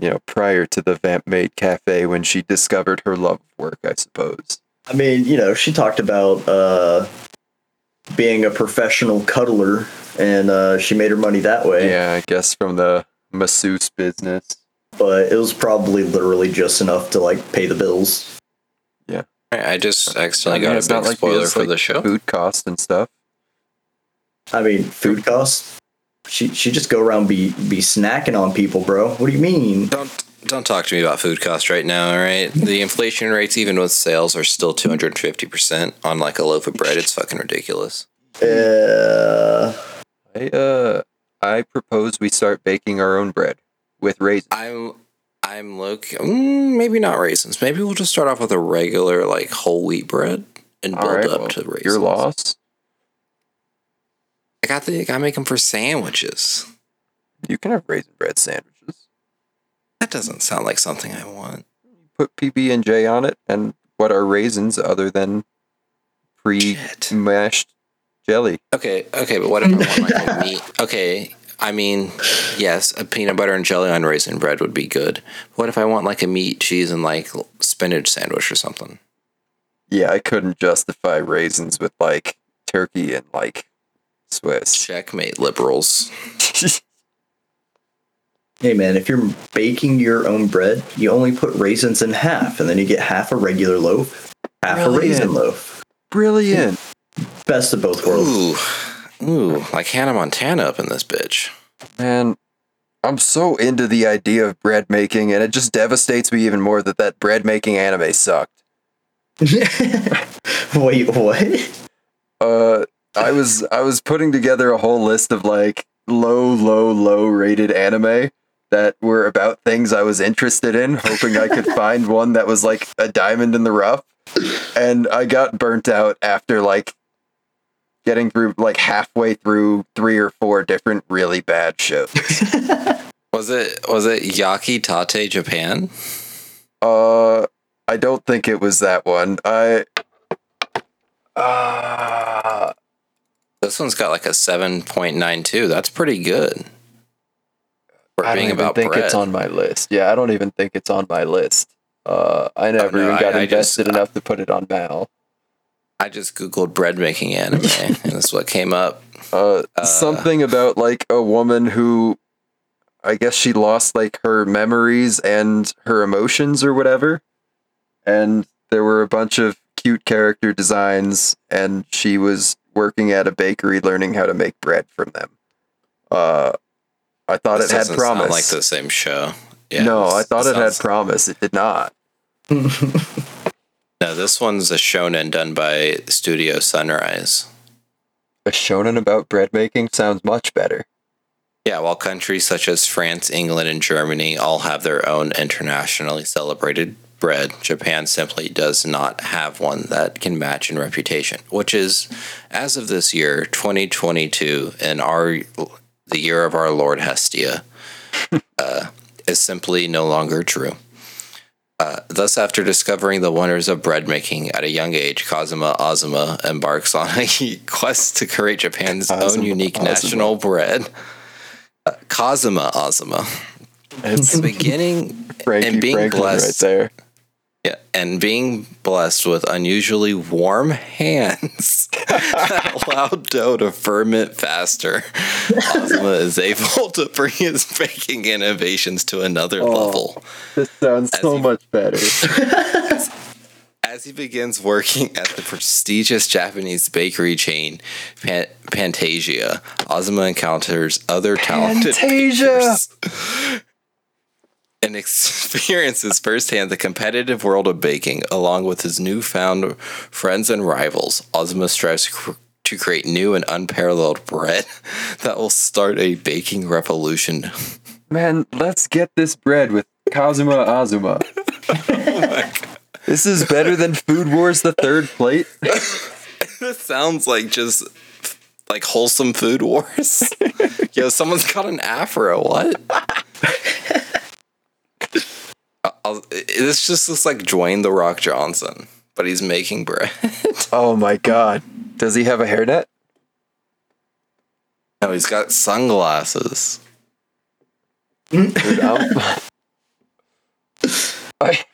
You know, prior to the Vamp Maid Cafe when she discovered her love of work, I suppose. I mean, you know, she talked about uh, being a professional cuddler, and uh, she made her money that way. Yeah, I guess from the masseuse business. But it was probably literally just enough to like pay the bills. Yeah. I just accidentally I mean, got a not big like spoiler there's, for like, the show. Food costs and stuff. I mean, food costs. She she just go around be be snacking on people, bro. What do you mean? Don't don't talk to me about food costs right now. All right, the inflation rates, even with sales, are still two hundred and fifty percent on like a loaf of bread. It's fucking ridiculous. Uh, I uh I propose we start baking our own bread with raisins. I'm I'm look mm, maybe not raisins. Maybe we'll just start off with a regular like whole wheat bread and build All right, up well, to raisins. your loss. I got the I make them for sandwiches. You can have raisin bread sandwiches. That doesn't sound like something I want. Put PB and J on it, and what are raisins other than pre-mashed jelly? Okay, okay, but what if I want like a meat? Okay, I mean, yes, a peanut butter and jelly on raisin bread would be good. What if I want like a meat, cheese, and like spinach sandwich or something? Yeah, I couldn't justify raisins with like turkey and like Swiss. Checkmate, liberals. hey man, if you're baking your own bread, you only put raisins in half, and then you get half a regular loaf, half a raisin loaf. Brilliant. Best of both worlds. Ooh, ooh, like Hannah Montana up in this bitch. Man, I'm so into the idea of bread making, and it just devastates me even more that that bread making anime sucked. Wait, what? Uh, I was I was putting together a whole list of like low, low, low rated anime that were about things I was interested in, hoping I could find one that was like a diamond in the rough. And I got burnt out after like getting through like halfway through three or four different really bad shows. Was it was it Yaki Tate Japan? Uh, I don't think it was that one. I. Uh, This one's got like a seven point nine two. That's pretty good. I don't even think bread. it's on my list. Yeah, I don't even think it's on my list. Uh, I never no, even got I- I just- invested enough to put it on Mal. I just googled bread making anime, and that's what came up. Uh, Uh. something about like a woman who, I guess she lost like her memories and her emotions or whatever, and there were a bunch of cute character designs, and she was working at a bakery learning how to make bread from them. Uh, I thought This it had promise. like the same show. Yeah, no, I thought it had promise. It did not. No, this one's a shonen done by Studio Sunrise. A shonen about bread making sounds much better. Yeah, while countries such as France, England, and Germany all have their own internationally celebrated bread, Japan simply does not have one that can match in reputation, which is, as of this year, 2022, and our the year of our Lord Hestia, uh, is simply no longer true. Uh, thus, after discovering the wonders of bread making at a young age, Kazuma Azuma embarks on a quest to create Japan's own unique Azuma. national bread. Uh, Kazuma Azuma. It's beginning and being Franklin right blessed. there. And being blessed with unusually warm hands that allow dough to ferment faster, Azuma is able to bring his baking innovations to another Oh. level. This sounds As so you- much better. As he begins working at the prestigious Japanese bakery chain Pan- Pantasia, Azuma encounters other talented Pantasia! bakers and experiences firsthand the competitive world of baking, along with his newfound friends and rivals. Azuma strives to create new and unparalleled bread that will start a baking revolution. Man, let's get this bread with Kazuma Azuma. Oh this is better than Food Wars the third plate. This sounds like just like wholesome food wars. Yo, someone's got an afro. What? I'll, this just looks like Dwayne the Rock Johnson, but he's making bread. Oh my god. Does he have a hairnet? no, he's got sunglasses. Dude, I-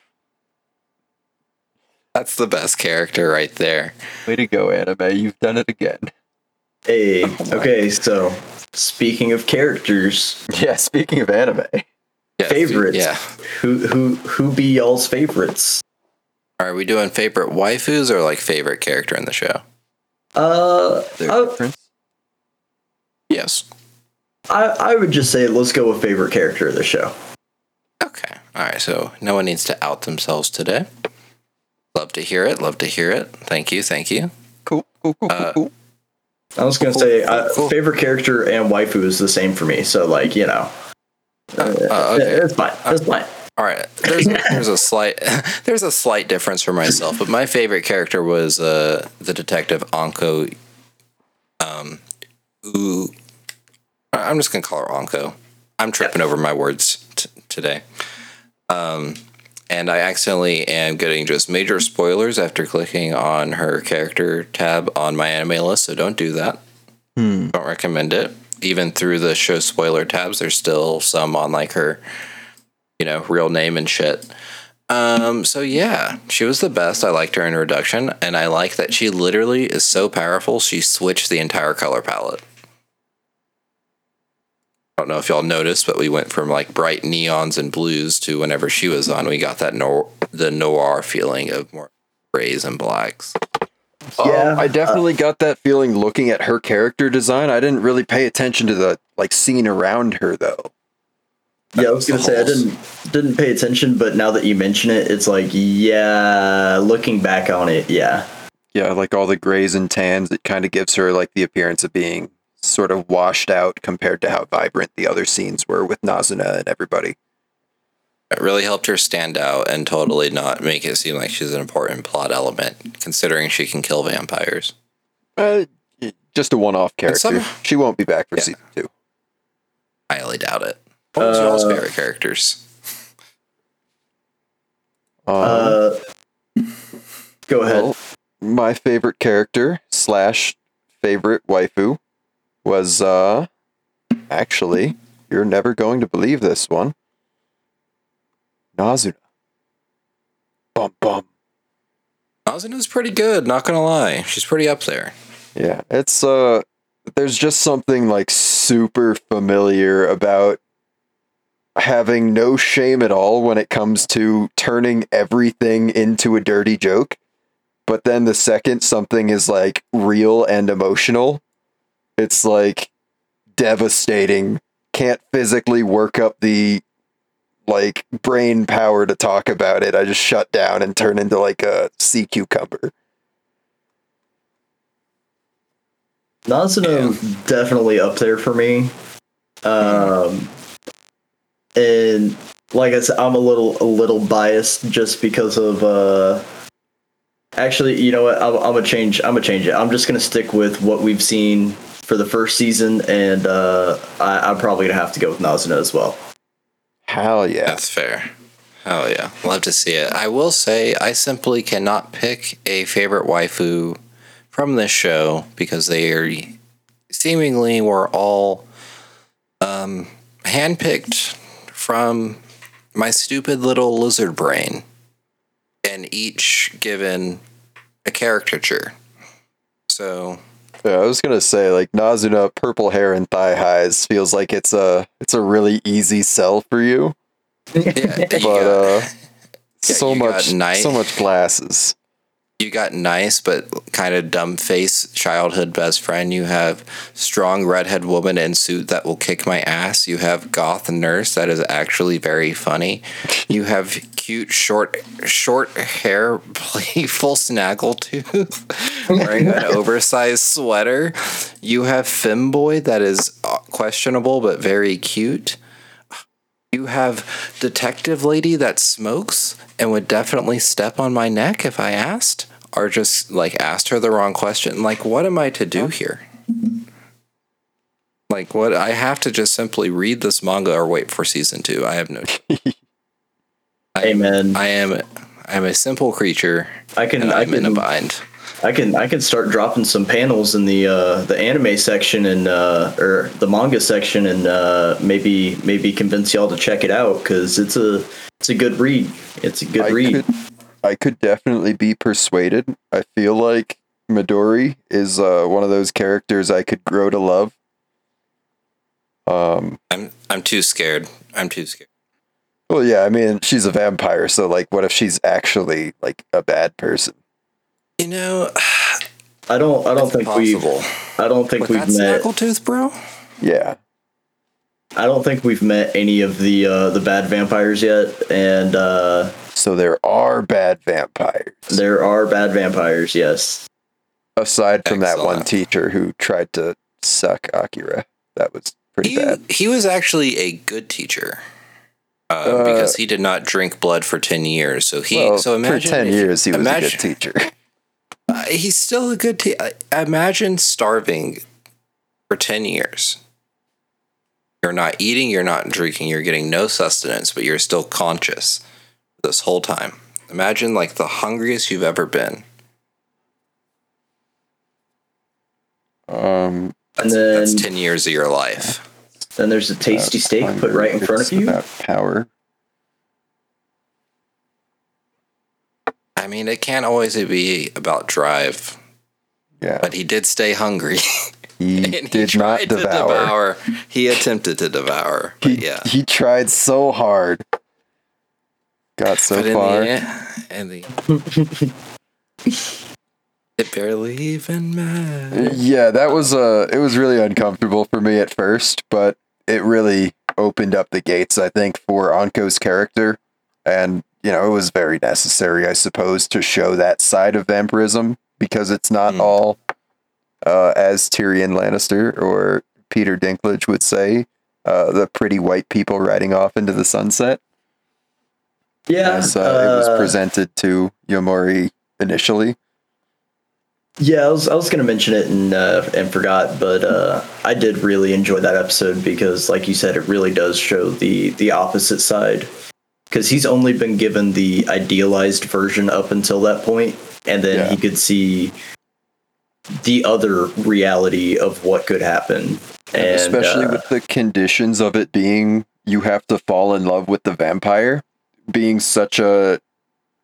That's the best character right there. way to go, anime. You've done it again. Hey, oh okay, so speaking of characters, Yeah, speaking of anime. Yeah, favorites. Yeah. Who who who be y'all's favorites? Are we doing favorite waifus or like favorite character in the show? Uh, Their I. Yes. I I would just say let's go with favorite character of the show. Okay. All right. So no one needs to out themselves today. Love to hear it. Love to hear it. Thank you. Thank you. Cool, cool, cool, cool, Uh, cool. I was gonna Cool, say cool, uh, cool. favorite character and waifu is the same for me. So like you know, Uh, okay. it's fine. It's fine. All right. There's there's a slight there's a slight difference for myself, but my favorite character was uh, the detective Anko. Um, who I'm just gonna call her Anko. I'm tripping over my words t- today. Um, and I accidentally am getting just major spoilers after clicking on her character tab on my anime list, so don't do that. Hmm. Don't recommend it. Even through the show spoiler tabs, there's still some on like her, you know, real name and shit. Um, so yeah, she was the best. I liked her introduction, and I like that she literally is so powerful. She switched the entire color palette. I don't know if y'all noticed, but we went from like bright neons and blues to whenever she was on, we got that no- the noir feeling of more grays and blacks. Yeah, Um, I definitely got that feeling looking at her character design. I didn't really pay attention to the like scene around her though. Yeah, I was gonna say I didn't didn't pay attention, but now that you mention it, it's like yeah, looking back on it, yeah. Yeah, like all the grays and tans, it kind of gives her like the appearance of being sort of washed out compared to how vibrant the other scenes were with Nazuna and everybody. It really helped her stand out and totally not make it seem like she's an important plot element, considering she can kill vampires. Uh, just a one-off character. some- she won't be back for Yeah. season two. I highly doubt it. What was y'all's Uh, favorite characters? Um, Uh, go ahead. well, my favorite character slash favorite waifu was uh actually you're never going to believe this one. Nazuna. Bum bum. Nazuna's pretty good, not gonna lie. She's pretty up there. Yeah, it's uh there's just something like super familiar about having no shame at all when it comes to turning everything into a dirty joke. But then the second something is like real and emotional, it's like devastating. Can't physically work up the like brain power to talk about it. I just shut down and turn into like a sea cucumber. Nazuna definitely up there for me. Um, and like I said, I'm a little a little biased just because of. Uh, actually, you know what? I'm, I'm gonna change. I'm gonna change it. I'm just gonna stick with what we've seen for the first season, and uh, I, I'm probably gonna have to go with Nazuna as well. Hell yeah. That's fair. Oh yeah, love to see it. I will say I simply cannot pick a favorite waifu from this show because they are seemingly were all um, handpicked from my stupid little lizard brain, and each given a caricature. So Yeah, I was gonna say like Nazuna, purple hair and thigh highs feels like it's a it's a really easy sell for you, yeah, you but got- uh, so you much so much glasses. You got nice but kind of dumb face childhood best friend. You have strong redhead woman in suit that will kick my ass. You have goth nurse that is actually very funny. You have cute short short hair, playful snaggletooth wearing an oversized sweater. You have femboy that is uh, questionable but very cute. You have detective lady that smokes and would definitely step on my neck if I asked, or just like asked her the wrong question. Like, what am I to do here? Like, what? I have to just simply read this manga or wait for season two. I have no. Man, I am I am a simple creature I can and I I'm in a can bind. I can I can start dropping some panels in the uh, the anime section and uh, or the manga section and uh, maybe maybe convince y'all to check it out because it's a it's a good read. It's a good I read. could, I could definitely be persuaded. I feel like Midori is uh, one of those characters I could grow to love. Um. I'm I'm too scared. I'm too scared. Well, yeah. I mean, she's a vampire, so like, what if she's actually like a bad person? You know, I don't I don't think possible. we've I don't think With we've that met Snaggletooth, bro. Yeah. I don't think we've met any of the uh, the bad vampires yet, and uh, So there are bad vampires. there are bad vampires. Yes, Aside from that one teacher who tried to suck Akira, that was pretty He bad. he was actually a good teacher. Uh, Uh, because he did not drink blood for ten years, so he well, so imagine for ten if- years he was imagine, a good teacher. Uh, he's still a good teacher. Imagine starving for 10 years. You're not eating, you're not drinking, you're getting no sustenance, but you're still conscious this whole time. Imagine like the hungriest you've ever been. Um, and That's, then that's 10 years of your life. then there's a tasty steak put right in front of you. About power. I mean, it can't always be about drive, Yeah, but he did stay hungry. he and he did not devour. devour. He attempted to devour. But He, yeah. he tried so hard. Got so but far. the end, in the it barely even matters. Yeah, that was uh it was really uncomfortable for me at first, but it really opened up the gates, I think, for Anko's character. And, you know, it was very necessary, I suppose, to show that side of vampirism because it's not Hmm. all uh as Tyrion Lannister or Peter Dinklage would say, uh the pretty white people riding off into the sunset. Yeah, as uh, it was uh, presented to Yamori initially. Yeah, I was I was gonna mention it and uh, and forgot, but uh, I did really enjoy that episode because, like you said, it really does show the the opposite side. Because he's only been given the idealized version up until that point, and then Yeah. he could see the other reality of what could happen. And especially uh, with the conditions of it being you have to fall in love with the vampire being such a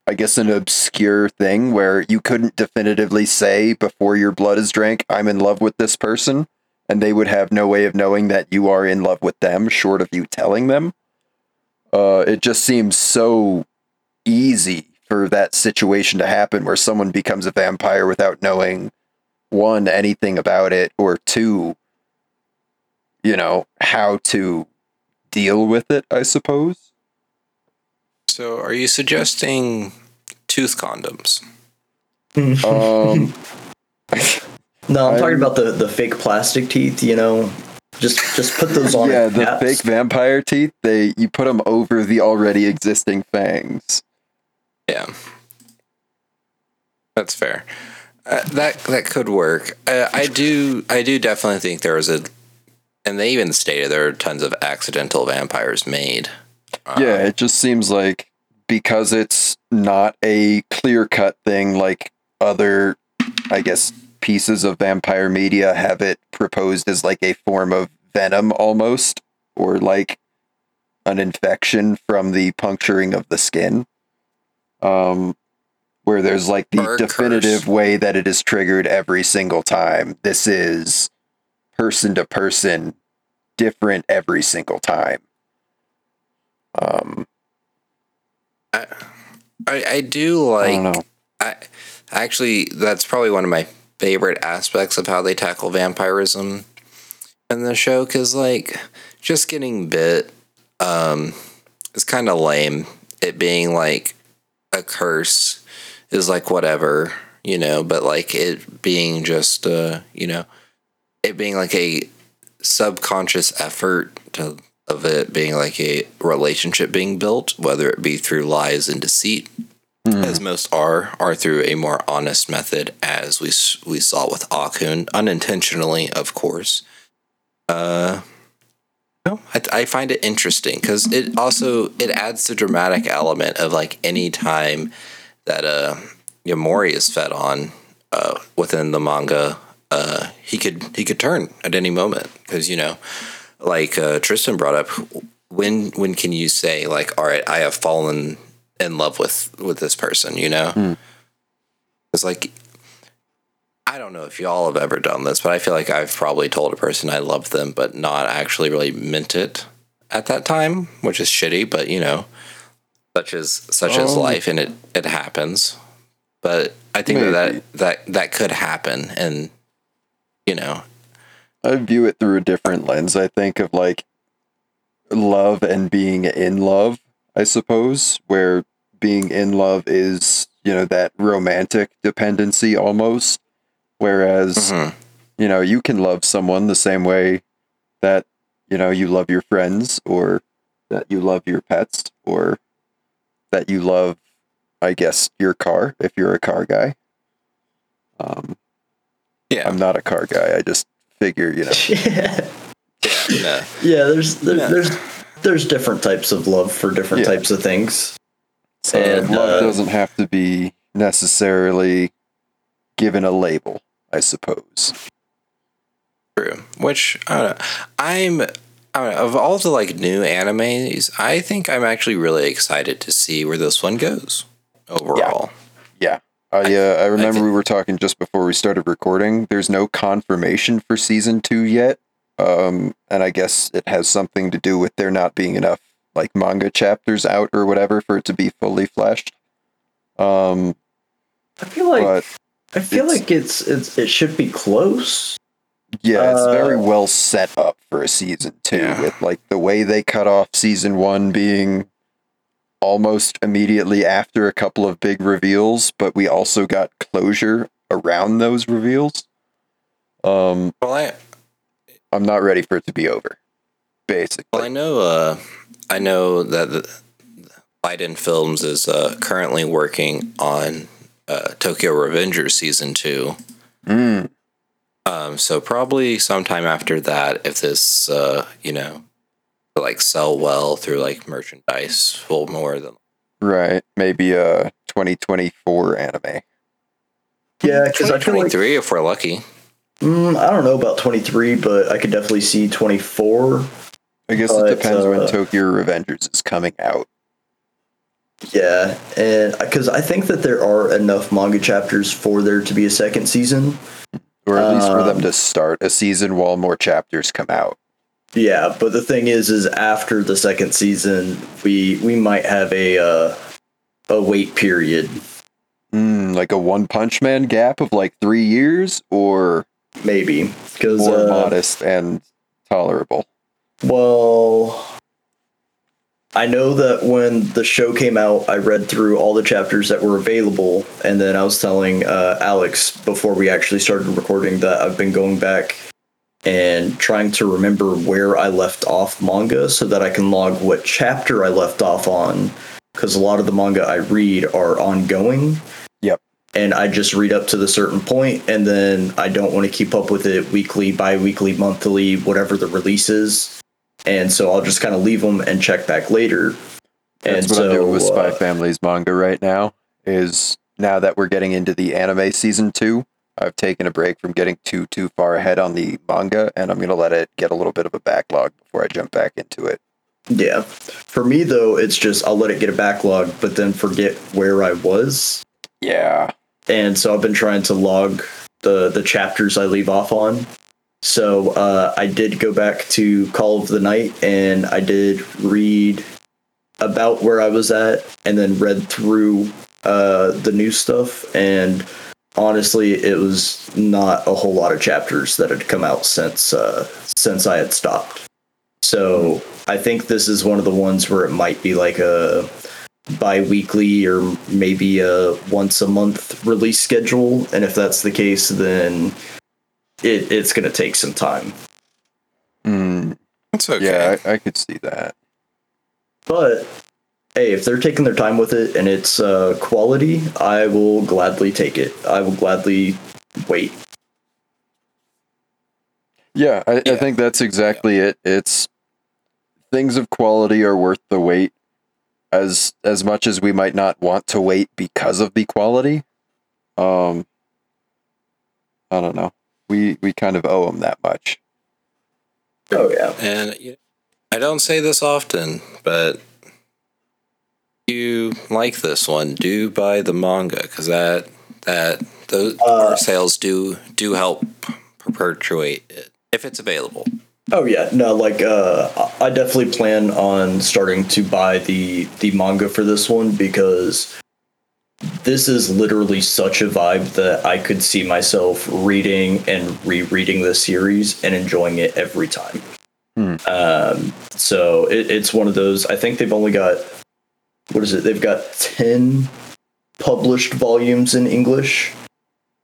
i guess an obscure thing where you couldn't definitively say before your blood is drank i'm in love with this person and they would have no way of knowing that you are in love with them short of you telling them uh, it just seems so easy for that situation to happen where someone becomes a vampire without knowing one anything about it or two you know how to deal with it i suppose So, are you suggesting tooth condoms? um no, I'm I'm- talking about the the fake plastic teeth. You know, just just put those on. yeah the caps. fake vampire teeth they you put them over the already existing fangs Yeah, that's fair. Uh, that that could work. Uh, I do I do definitely think there was a, and they even stated there are tons of accidental vampires made. Um, yeah it just seems like because it's not a clear cut thing like other i guess pieces of vampire media have it proposed as like a form of venom almost or like an infection from the puncturing of the skin um where there's like the a definitive curse. way that it is triggered every single time this is person to person different every single time um I, I do i like. don't know I actually that's probably one of my favorite aspects of how they tackle vampirism in the show because like just getting bit um is kind of lame. It being like a curse is like whatever you know but like it being just uh you know it being like a subconscious effort to of it being like a relationship being built whether it be through lies and deceit Hmm. as most are, are through a more honest method, as we we saw with Akun, unintentionally, of course. Uh, No, I, I find it interesting because it also it adds the dramatic element of like any time that uh Yamori is fed on uh within the manga, uh he could he could turn at any moment because you know, like uh, Tristan brought up, when when can you say like, all right, I have fallen in love with with this person, you know? It's like I don't know if y'all have ever done this, but I feel like I've probably told a person I love them, but not actually really meant it at that time, which is shitty. But you know, such as such as Um, life, and it it happens. But I think Maybe. that that that could happen, and you know, I view it through a different lens. I think of like love and being in love, I suppose, where being in love is, you know, that romantic dependency almost. Whereas, mhm. you know, you can love someone the same way that, you know, you love your friends or that you love your pets or that you love, I guess, your car if you're a car guy. Um, yeah, I'm not a car guy. I just figure, you know. yeah, no. yeah. There's there, Yeah. there's there's different types of love for different Yeah. types of things. So And, love uh, doesn't have to be necessarily given a label, I suppose. True. Which I don't know. I'm I don't know, of all the like new animes, I think I'm actually really excited to see where this one goes overall. Yeah. I I- uh, I remember think- we were talking just before we started recording. There's no confirmation for season two yet. Um, and I guess it has something to do with there not being enough like manga chapters out or whatever for it to be fully fleshed. Um, I feel like but I feel it's- like it's it's it should be close. Yeah, it's Uh, very well set up for a season two, Yeah. with like the way they cut off season one being almost immediately after a couple of big reveals, but we also got closure around those reveals. Um, Well, I I'm not ready for it to be over. Basically, well I know uh I know that the Liden Films is uh, currently working on uh, Tokyo Revengers season two. Mm, Um, so probably sometime after that, if this uh, you know like sell well through like merchandise, well more than right, maybe a 2024 anime. Yeah, because I feel like 2023 if we're lucky. Mm, I don't know about 23, but I could definitely see 24. I guess But, it depends when uh, Tokyo Revengers is coming out. Yeah, and because I think that there are enough manga chapters for there to be a second season. Or at least for them Um, to start a season while more chapters come out. Yeah, but the thing is, is after the second season, we we might have a uh, a wait period, Mm, like a One Punch Man gap of like three years, or maybe because more uh, modest and tolerable. Well, I know that when the show came out, I read through all the chapters that were available, and then I was telling uh, Alex before we actually started recording that I've been going back and trying to remember where I left off manga so that I can log what chapter I left off on, because a lot of the manga I read are ongoing. Yep. And I just read up to the certain point, and then I don't want to keep up with it weekly, bi weekly, monthly, whatever the release is and so I'll just kind of leave them and check back later. That's and what so, I'm doing with Spy uh, Family's manga right now. Is now that we're getting into the anime season two, I've taken a break from getting too too far ahead on the manga, and I'm gonna let it get a little bit of a backlog before I jump back into it. yeah, for me though, it's just I'll let it get a backlog, but then forget where I was, Yeah, and so I've been trying to log the the chapters I leave off on. So uh, I did go back to Call of the Night, and I did read about where I was at, and then read through uh, the new stuff, and honestly, it was not a whole lot of chapters that had come out since uh, since I had stopped. So I think this is one of the ones where it might be like a bi-weekly or maybe a once a month release schedule and if that's the case then it, it's going to take some time mm, It's okay. yeah, I, I could see that. but hey if they're taking their time with it and it's uh, quality i will gladly take it i will gladly wait Yeah, I, I think that's exactly it. It's things of quality are worth the wait as as much as we might not want to wait because of the quality. Um I don't know. We we kind of owe them that much. Oh yeah. And I don't say this often, but if you like this one, do buy the manga because that that those Uh, sales do do help perpetuate it if it's available. Oh yeah, no, like uh, I definitely plan on starting to buy the the manga for this one because this is literally such a vibe that I could see myself reading and rereading the series and enjoying it every time. Hmm. Um, so it, it's one of those. I think they've only got what is it? They've got ten published volumes in English,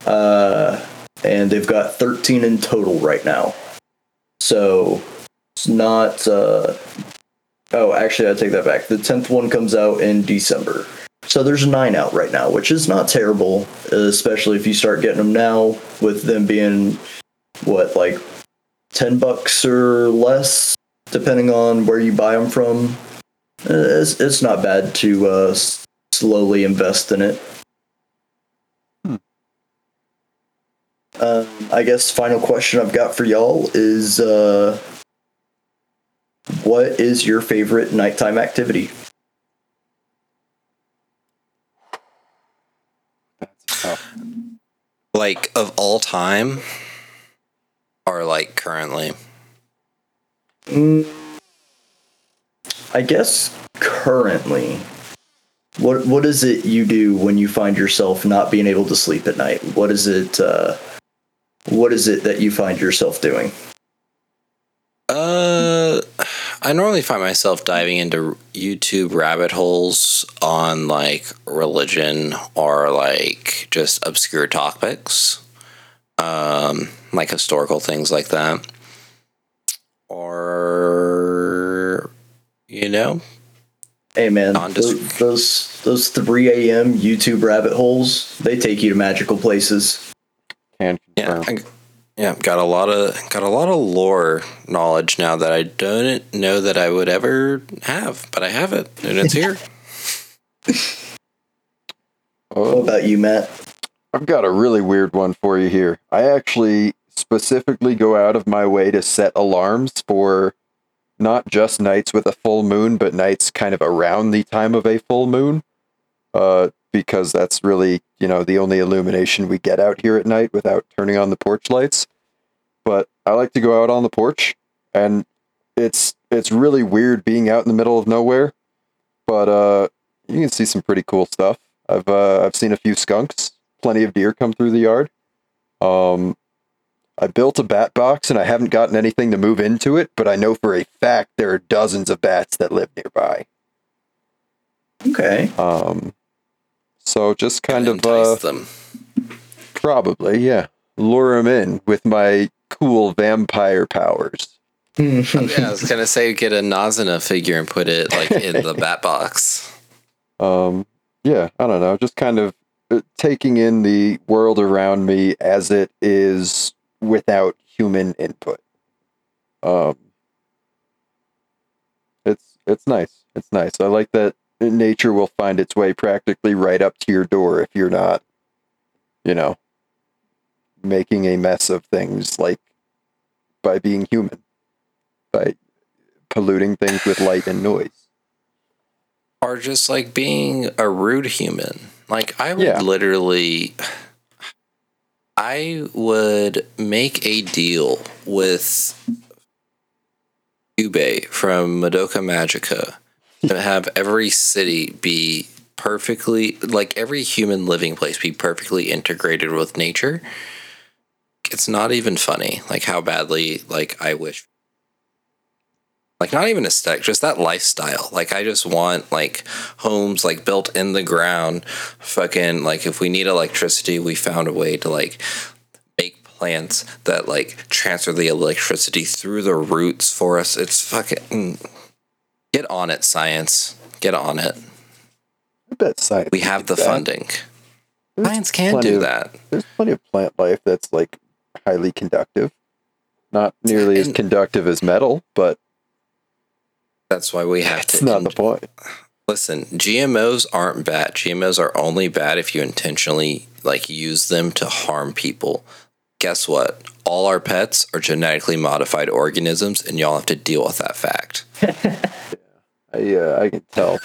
uh, and they've got thirteen in total right now. So it's not. Uh, oh, actually, I take that back. The tenth one comes out in December. So there's nine out right now, which is not terrible, especially if you start getting them now with them being what like ten bucks or less, depending on where you buy them from. Uh, It's, it's not bad to uh, slowly invest in it. Um, I guess final question I've got for y'all is uh, what is your favorite nighttime activity? Like of all time, or like currently. Mm, I guess currently, what what is it you do when you find yourself not being able to sleep at night? What is it? Uh, what is it that you find yourself doing? Uh, I normally find myself diving into YouTube rabbit holes on like religion or like just obscure topics, um, like historical things like that, or you know, Hey man, those, those those three a.m. YouTube rabbit holes they take you to magical places. Can yeah, confirm. I, yeah, got a lot of got a lot of lore knowledge now that I don't know that I would ever have, but I have it and it's here. What Oh, about you, Matt? I've got a really weird one for you here. I actually specifically go out of my way to set alarms for not just nights with a full moon, but nights kind of around the time of a full moon. Uh, because that's really, you know, the only illumination we get out here at night without turning on the porch lights. But I like to go out on the porch and it's it's really weird being out in the middle of nowhere. But uh you can see some pretty cool stuff. I've uh, I've seen a few skunks, plenty of deer come through the yard. Um, I built a bat box and I haven't gotten anything to move into it, but I know for a fact there are dozens of bats that live nearby. Okay, Um, so just kind of Entice uh, them. probably yeah, lure them in with my cool vampire powers. Yeah, I was gonna say get a Nazuna figure and put it like in the bat box. um yeah i don't know just kind of uh, taking in the world around me as it is without human input um it's it's nice it's nice i like that nature will find its way practically right up to your door if you're not you know making a mess of things like by being human by polluting things with light and noise Or just like being a rude human. Like I would Yeah. literally I would make a deal with Kyubey from Madoka Magica have every city be perfectly like every human living place be perfectly integrated with nature. It's not even funny, like how badly like I wish like not even aesthetic, just that lifestyle. Like I just want like homes like built in the ground. Fucking like if we need electricity, we found a way to like make plants that like transfer the electricity through the roots for us. It's fucking mm. Get on it, science. Get on it. I bet science. We have the that. funding. There's Science can do of- that. There's plenty of plant life that's like highly conductive. Not nearly as conductive as metal, but That's why we have That's to. not the point. Listen, GMOs aren't bad. GMOs are only bad if you intentionally like use them to harm people. Guess what? All our pets are genetically modified organisms, and y'all have to deal with that fact. I uh, I can tell.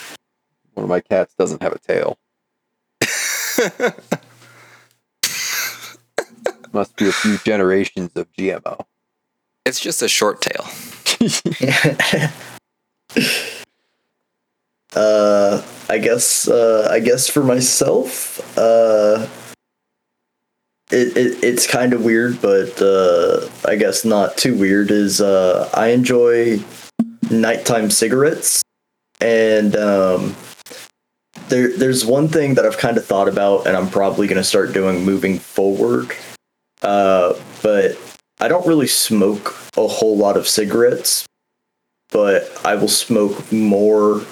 One of my cats doesn't have a tail. Must be a few generations of GMO. It's just a short tail. uh, I guess. Uh, I guess for myself, uh, it, it it's kind of weird, but uh, I guess not too weird. Is uh, I enjoy nighttime cigarettes, and um, there there's one thing that I've kind of thought about, and I'm probably going to start doing moving forward. Uh, but I don't really smoke a whole lot of cigarettes, but I will smoke more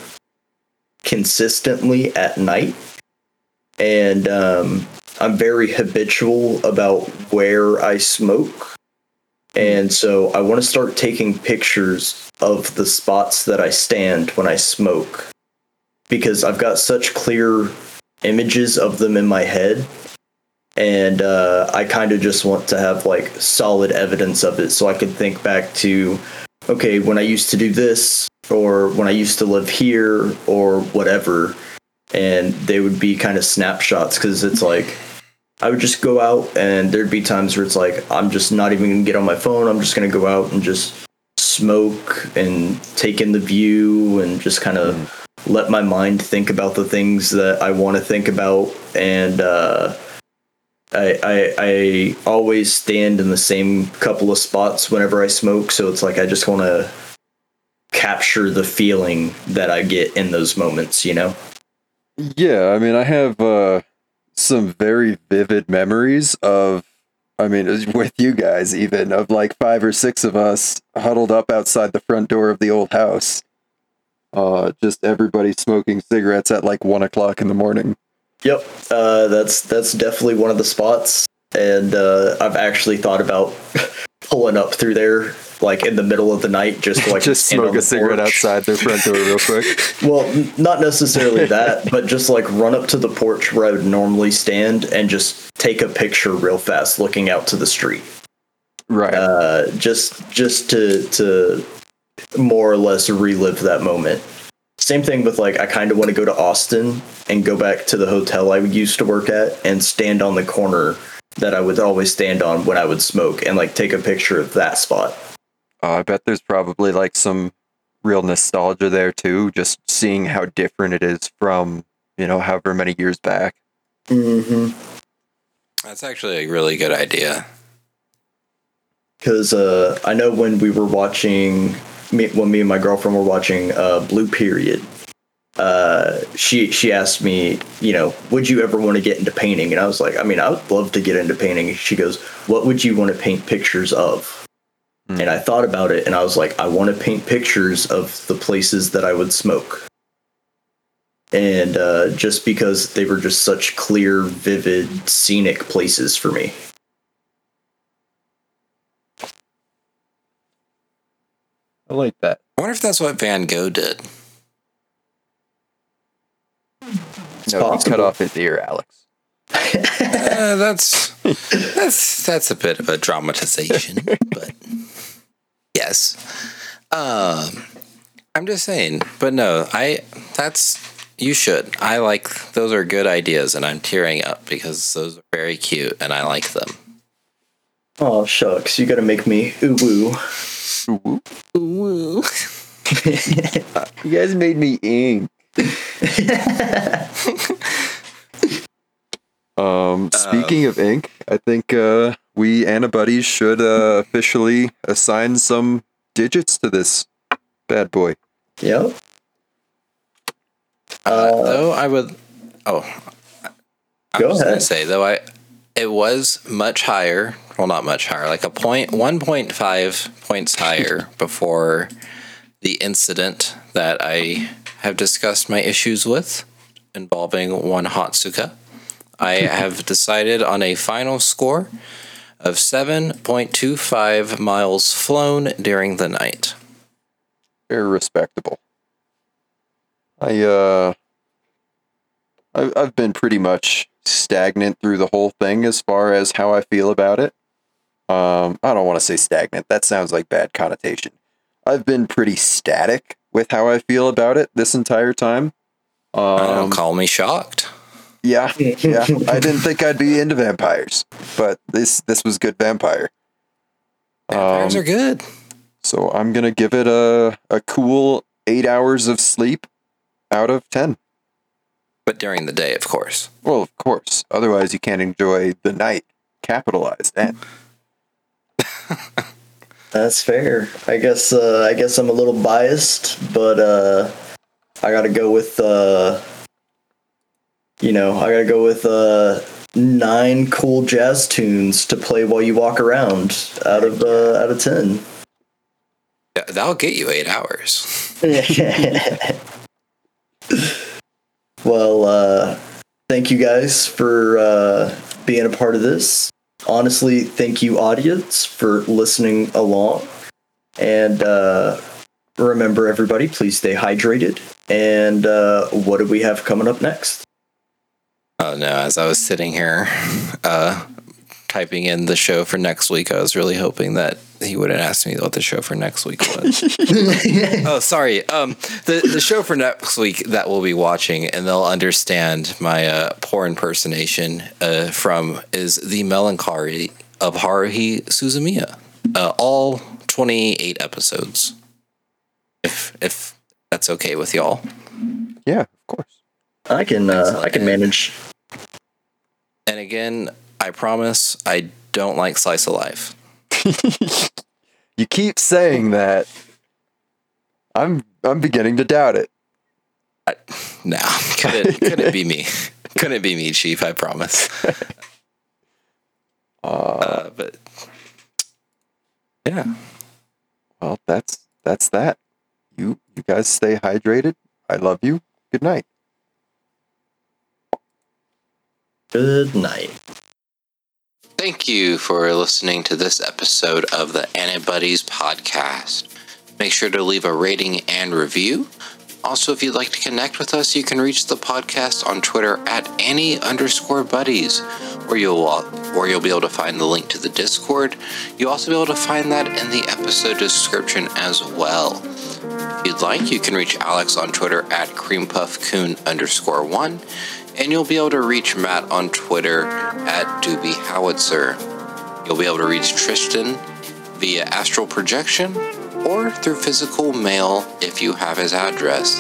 consistently at night. And um, I'm very habitual about where I smoke. And so I want to start taking pictures of the spots that I stand when I smoke. Because I've got such clear images of them in my head. And uh, I kind of just want to have like solid evidence of it, so I could think back to, okay, when I used to do this, or when I used to live here, or whatever, and they would be kind of snapshots because it's like I would just go out, and there'd be times where it's like I'm just not even gonna get on my phone. I'm just gonna go out and just smoke and take in the view and just kind of let my mind think about the things that I want to think about and. uh I, I I always stand in the same couple of spots whenever I smoke, so it's like I just want to capture the feeling that I get in those moments, you know. Yeah, I mean, I have uh, some very vivid memories of, I mean, with you guys, even of like five or six of us huddled up outside the front door of the old house. Uh, just everybody smoking cigarettes at like one o'clock in the morning. Yep, uh, that's that's definitely one of the spots, and uh, I've actually thought about pulling up through there, like in the middle of the night, just to, like just smoke a cigarette porch. outside their front door real quick. Well, n- not necessarily that, but just like run up to the porch where I would normally stand and just take a picture real fast, looking out to the street. Right. uh, just just to to more or less relive that moment. Same thing with like I kind of want to go to Austin and go back to the hotel I used to work at and stand on the corner that I would always stand on when I would smoke and like take a picture of that spot. Uh, I bet there's probably like some real nostalgia there too, just seeing how different it is from, you know, however many years back. Mm-hmm. That's actually a really good idea. Because uh, I know when we were watching, me, when me and my girlfriend were watching uh, Blue Period, uh, she she asked me, you know, would you ever want to get into painting? And I was like, I mean, I would love to get into painting. She goes, what would you want to paint pictures of? Hmm. And I thought about it, and I was like, I want to paint pictures of the places that I would smoke. And uh, just because they were just such clear, vivid, scenic places for me. I like that. I wonder if that's what Van Gogh did. It's no, he cut off his ear, Alex. Uh, that's that's that's a bit of a dramatization, but yes. Um, I'm just saying, but no, I that's you should. I like those are good ideas, and I'm tearing up because those are very cute, and I like them. Oh shucks, you gotta make me ooh woo. Ooh, Ooh. you guys made me ink. um, speaking of ink, I think uh, we Antibodies should uh, officially assign some digits to this bad boy. Yep. Uh, Uh, though I would, oh, I Go was gonna say though I, it was much higher. Well, not much higher, like a point, one point five points higher before the incident that I have discussed my issues with, involving one Hatsuka. I have decided on a final score of seven point two five miles flown during the night. very respectable. I uh, I, I've been pretty much stagnant through the whole thing as far as how I feel about it. Um, I don't want to say stagnant. That sounds like bad connotation. I've been pretty static with how I feel about it this entire time. I don't Um, call me shocked. yeah, yeah. I didn't think I'd be into vampires, but this this was good vampire. Vampires Um, are good. So I'm gonna give it a a cool eight hours of sleep out of ten. But during the day, of course. Well, of course. Otherwise, you can't enjoy the night. Capitalized and That's fair. I guess uh, I guess I'm a little biased, but uh, I gotta go with uh, you know I gotta go with uh, nine cool jazz tunes to play while you walk around out of uh, out of ten. Yeah, That'll get you eight hours. well, uh, thank you guys for uh, being a part of this. Honestly, thank you, audience, for listening along. And uh, remember, everybody, please stay hydrated. And uh, what do we have coming up next? Oh no! As I was sitting here, uh, typing in the show for next week, I was really hoping that he wouldn't ask me what the show for next week was. oh, sorry. Um, the the show for next week that we'll be watching, and they'll understand my uh, poor impersonation uh, from is the melancholy of Haruhi Suzumiya. Uh, all twenty eight episodes. If if that's okay with y'all. yeah, of course. I can uh, I can manage. And again, I promise I don't like slice of life. You keep saying that. I'm I'm beginning to doubt it. No, couldn't couldn't be me. Couldn't be me, Chief. I promise. Uh, Uh, but yeah, well, that's that's that. You you guys stay hydrated. I love you. Good night. Good night. Thank you for listening to this episode of the Antibodies podcast. Make sure to leave a rating and review. Also, if you'd like to connect with us, you can reach the podcast on Twitter at Annie underscore buddies, where you'll where you'll be able to find the link to the Discord. You'll also be able to find that in the episode description as well. If you'd like, you can reach Alex on Twitter at creampuffcoon underscore one, and you'll be able to reach Matt on Twitter at Doobie Howitzer. You'll be able to reach Tristan via astral projection or through physical mail if you have his address.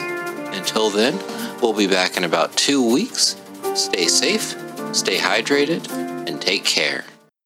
Until then, we'll be back in about two weeks. Stay safe, stay hydrated, and take care.